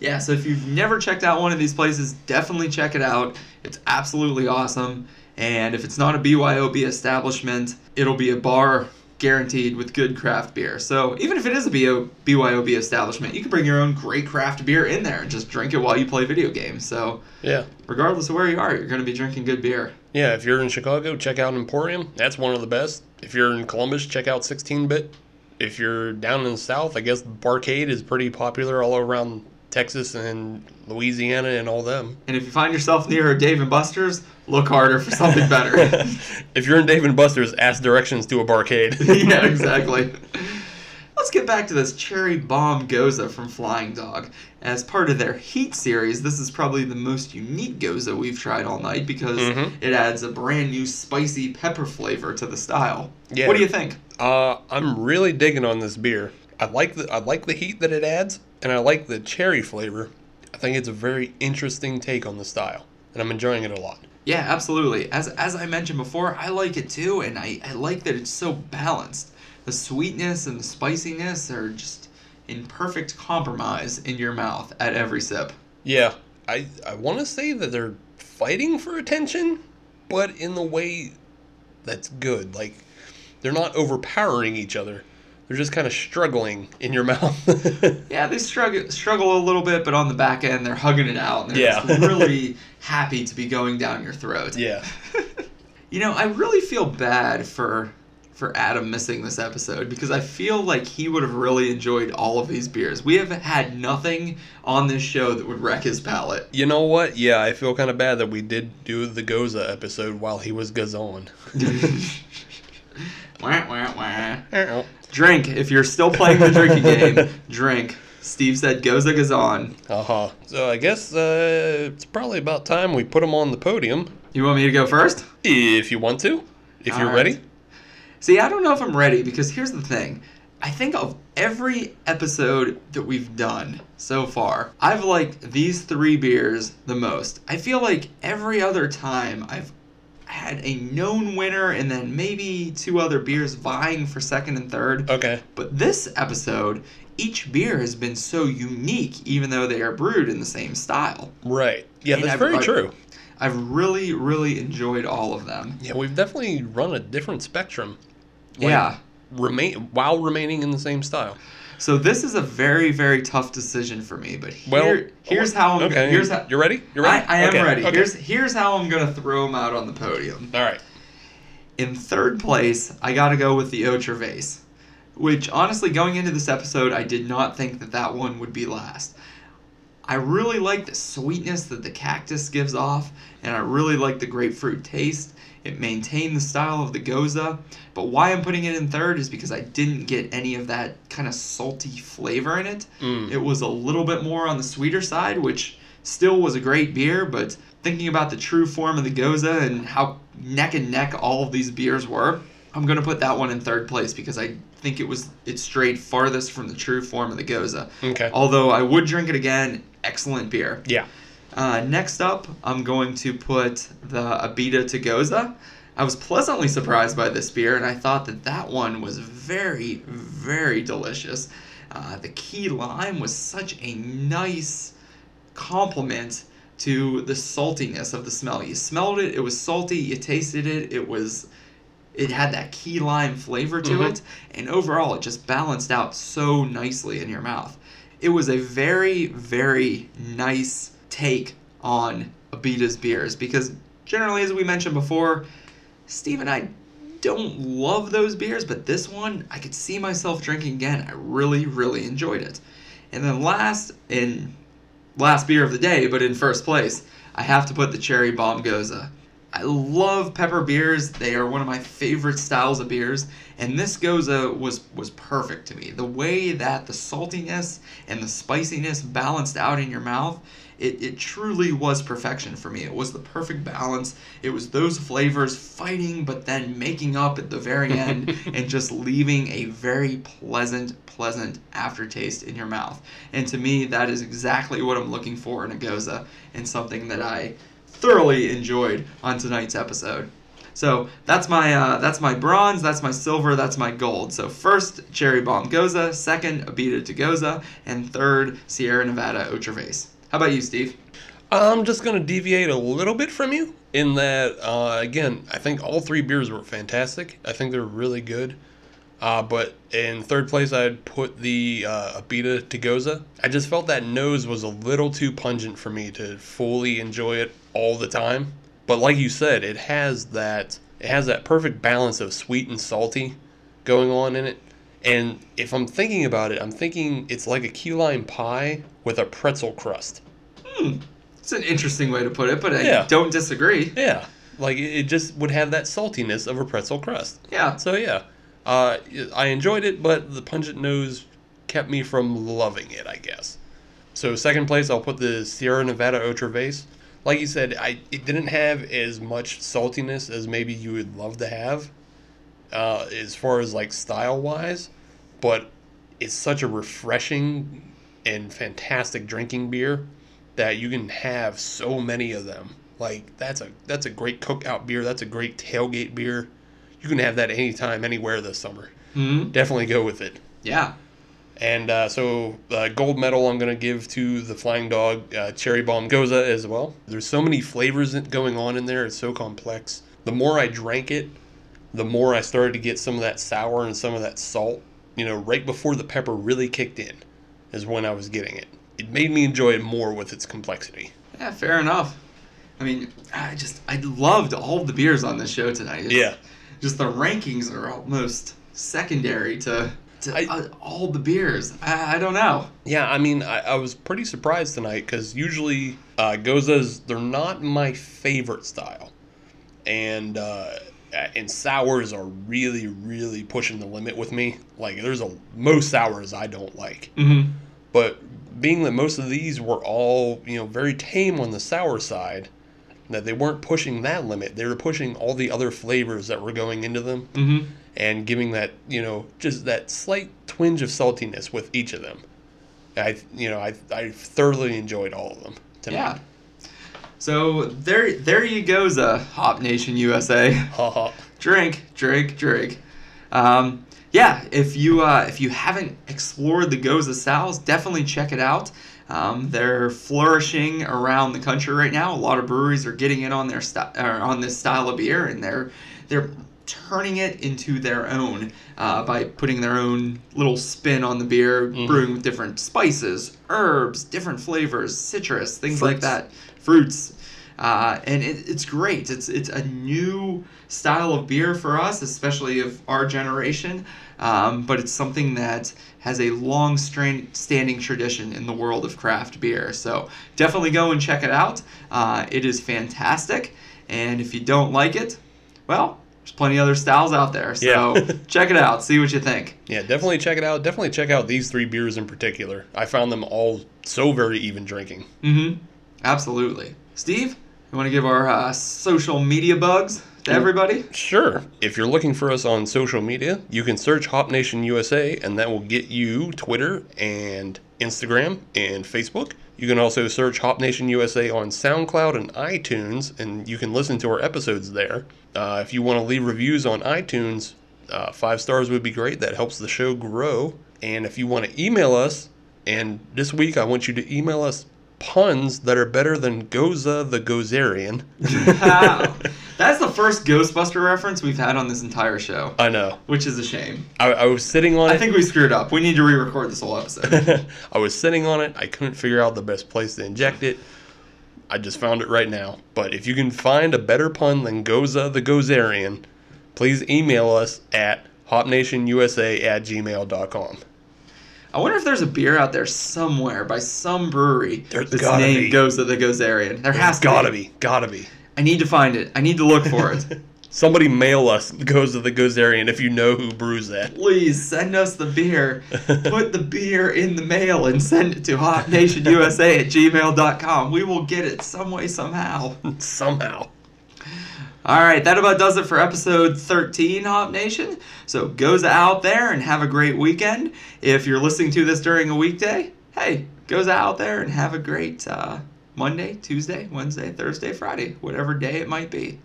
Yeah, so if you've never checked out one of these places, definitely check it out. It's absolutely awesome. And if it's not a BYOB establishment, it'll be a bar guaranteed with good craft beer. So even if it is a BYOB establishment, you can bring your own great craft beer in there and just drink it while you play video games. So Yeah. regardless of where you are, you're going to be drinking good beer. Yeah, if you're in Chicago, check out Emporium. That's one of the best. If you're in Columbus, check out 16 bit. If you're down in the south, I guess Barcade is pretty popular all around Texas and Louisiana and all them. And if you find yourself near a Dave and Buster's, look harder for something better. [LAUGHS] if you're in Dave and Buster's, ask directions to a Barcade. [LAUGHS] yeah, exactly. Let's get back to this Cherry Bomb Gose from Flying Dog. As part of their Heat series, this is probably the most unique Gose we've tried all night because Mhm. it adds a brand new spicy pepper flavor to the style. Yeah. What do you think? Uh, I'm really digging on this beer. I like the I like the heat that it adds, and I like the cherry flavor. I think it's a very interesting take on the style, and I'm enjoying it a lot. Yeah, absolutely. As as I mentioned before, I like it too, and I, I like that it's so balanced. The sweetness and the spiciness are just in perfect compromise in your mouth at every sip. Yeah, I I want to say that they're fighting for attention, but in the way that's good. Like they're not overpowering each other. They're just kind of struggling in your [LAUGHS] mouth. Yeah, they struggle struggle a little bit, but on the back end, they're hugging it out. And they're Yeah. just [LAUGHS] really happy to be going down your throat. yeah. [LAUGHS] You know, I really feel bad for for Adam missing this episode because I feel like he would have really enjoyed all of these beers. We have had nothing on this show that would wreck his palate. You know what? Yeah, I feel kind of bad that we did do the Gose episode while he was gazon. wah, wah, wah. Drink. If you're still playing the drinking [LAUGHS] game, drink. Steve said goes a gazon. Uh huh. So I guess uh, it's probably about time we put him on the podium. You want me to go first? If you want to. If you're All ready. See, I don't know if I'm ready because here's the thing. I think of every episode that we've done so far, I've liked these three beers the most. I feel like every other time I've had a known winner and then maybe two other beers vying for second and third. Okay. But this episode, each beer has been so unique, even though they are brewed in the same style. Right. Yeah, And that's I've- very I- true. I've really, really enjoyed all of them. Yeah, we've definitely run a different spectrum. Like, yeah. Remain while remaining in the same style. So this is a very, very tough decision for me. But here, Well, here's how I'm. Okay. Here's how. You're ready? You're I, ready? I am Okay, ready. okay. Here's here's how I'm gonna throw him out on the podium. All right. In third place, I got to go with the Otra which honestly, going into this episode, I did not think that that one would be last. I really like the sweetness that the cactus gives off, and I really like the grapefruit taste. It maintained the style of the Gose, but why I'm putting it in third is because I didn't get any of that kind of salty flavor in it. Mm. It was a little bit more on the sweeter side, which still was a great beer, but thinking about the true form of the Gose and how neck and neck all of these beers were, I'm gonna put that one in third place because I think it was it strayed farthest from the true form of the Gose. Okay. Although I would drink it again, excellent beer. Yeah. Uh, next up, I'm going to put the Abita To Gose. I was pleasantly surprised by this beer, and I thought that that one was very, very delicious. Uh, the key lime was such a nice complement to the saltiness of the smell. You smelled it, it was salty. You tasted it, it was, it had that key lime flavor to Mhm. it, and overall, it just balanced out so nicely in your mouth. It was a very, very nice take on Abita's beers because generally, as we mentioned before, Steve and I don't love those beers, but this one I could see myself drinking again. I really, really enjoyed it. And then last in last beer of the day, but in first place, I have to put the Cherry Bomb Gose. I love pepper beers. They are one of my favorite styles of beers, and this Gose was was perfect to me. The way that the saltiness and the spiciness balanced out in your mouth, it, it truly was perfection for me. It was the perfect balance. It was those flavors fighting, but then making up at the very [LAUGHS] end and just leaving a very pleasant, pleasant aftertaste in your mouth. And to me, that is exactly what I'm looking for in a Gose and something that I thoroughly enjoyed on tonight's episode. So that's my uh, that's my bronze, that's my silver, that's my gold. So first Cherry Bomb Gose, second Abita To Gose, and third Sierra Nevada Otra Vez. How about you, Steve? I'm just going to deviate a little bit from you in that, uh, again, I think all three beers were fantastic. I think they're really good. Uh, but in third place, I'd put the uh, Abita To Gose. I just felt that nose was a little too pungent for me to fully enjoy it all the time. But like you said, it has that it has that perfect balance of sweet and salty going on in it. And if I'm thinking about it, I'm thinking it's like a key lime pie with a pretzel crust. It's an interesting way to put it, but I Yeah. don't disagree. Yeah, like it just would have that saltiness of a pretzel crust. Yeah. So yeah, uh, I enjoyed it, but the pungent nose kept me from loving it, I guess. So second place, I'll put the Sierra Nevada Otra Vez. Like you said, I it didn't have as much saltiness as maybe you would love to have, uh, as far as like style wise, but it's such a refreshing and fantastic drinking beer that you can have so many of them. Like that's a that's a great cookout beer. That's a great tailgate beer. You can have that anytime, anywhere this summer. hmm Definitely go with it. Yeah. And uh, so, uh, gold medal I'm going to give to the Flying Dog uh, Cherry Bomb Gose as well. There's so many flavors going on in there. It's so complex. The more I drank it, the more I started to get some of that sour and some of that salt. You know, right before the pepper really kicked in, is when I was getting it. It made me enjoy it more with its complexity. Yeah, fair enough. I mean, I just I loved all the beers on this show tonight. It's Yeah. Just the rankings are almost secondary to to I- uh, all the beers. I, I don't know. Yeah, I mean, I, I was pretty surprised tonight because usually uh, goses they're not my favorite style, and uh, and sours are really really pushing the limit with me. Like there's a most sours I don't like, Mm-hmm. but being that most of these were all you know very tame on the sour side, that they weren't pushing that limit. They were pushing all the other flavors that were going into them Mm-hmm. and giving that you know just that slight twinge of saltiness with each of them. I you know I I thoroughly enjoyed all of them tonight. Yeah. So there, there you goes, uh, Hop Nation USA. Drink, drink, drink. Um, yeah, if you uh, if you haven't explored the Gose Styles, definitely check it out. Um, they're flourishing around the country right now. A lot of breweries are getting in on their or on this style of beer, and they're they're turning it into their own uh, by putting their own little spin on the beer, brewing with different spices, herbs, different flavors, citrus, things like that, fruits. Uh, and it, it's great. It's it's a new style of beer for us, especially of our generation. um, but it's something that has a long strain, standing tradition in the world of craft beer. So definitely go and check it out. Uh, it is fantastic. And if you don't like it, well, there's plenty of other styles out there. So Yeah. [LAUGHS] check it out. See what you think. Yeah, definitely check it out. Definitely check out these three beers in particular. I found them all so very even drinking. Mm-hmm. Absolutely. Steve, want to give our uh, social media bugs to everybody? Sure. If you're looking for us on social media, you can search Hop Nation USA, and that will get you Twitter and Instagram and Facebook. You can also search Hop Nation USA on SoundCloud and iTunes, and you can listen to our episodes there. Uh, if you want to leave reviews on iTunes, uh, five stars would be great. That helps the show grow. And if you want to email us, and this week I want you to email us puns that are better than Goza the Gozerian. Wow. [LAUGHS] That's the first Ghostbuster reference we've had on this entire show, I know. which is a shame. I, I was sitting on it. I think we screwed up. We need to re-record this whole episode. [LAUGHS] I was sitting on it. I couldn't figure out the best place to inject it. I just found it right now. But if you can find a better pun than Goza the Gozerian, please email us at hopnationusa at gmail.com. I wonder if there's a beer out there somewhere by some brewery There's that's gotta named be. Goes to the Gozerian. There has to Gotta be. Gotta be. I need to find it. I need to look for it. [LAUGHS] Somebody mail us Goza the Gozerian if you know who brews that. Please send us the beer. [LAUGHS] Put the beer in the mail and send it to hopnationusa at gmail.com. We will get it some way, somehow. [LAUGHS] Somehow. All right, that about does it for episode 13, Hop Nation. So goes out there and have a great weekend. If you're listening to this during a weekday, hey, goes out there and have a great uh, Monday, Tuesday, Wednesday, Thursday, Friday, whatever day it might be.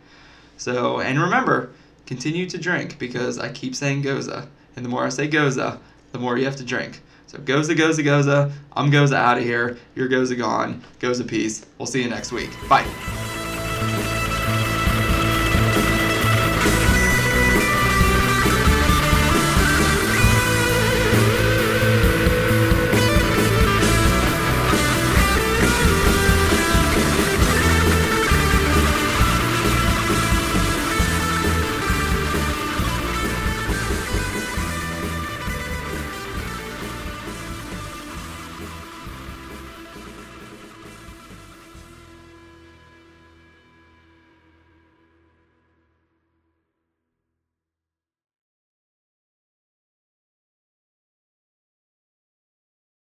So, and remember, continue to drink because I keep saying goza, and the more I say goza, the more you have to drink. So goza, goza, goza. I'm goza out of here. Your goza gone. Goza peace. We'll see you next week. Bye.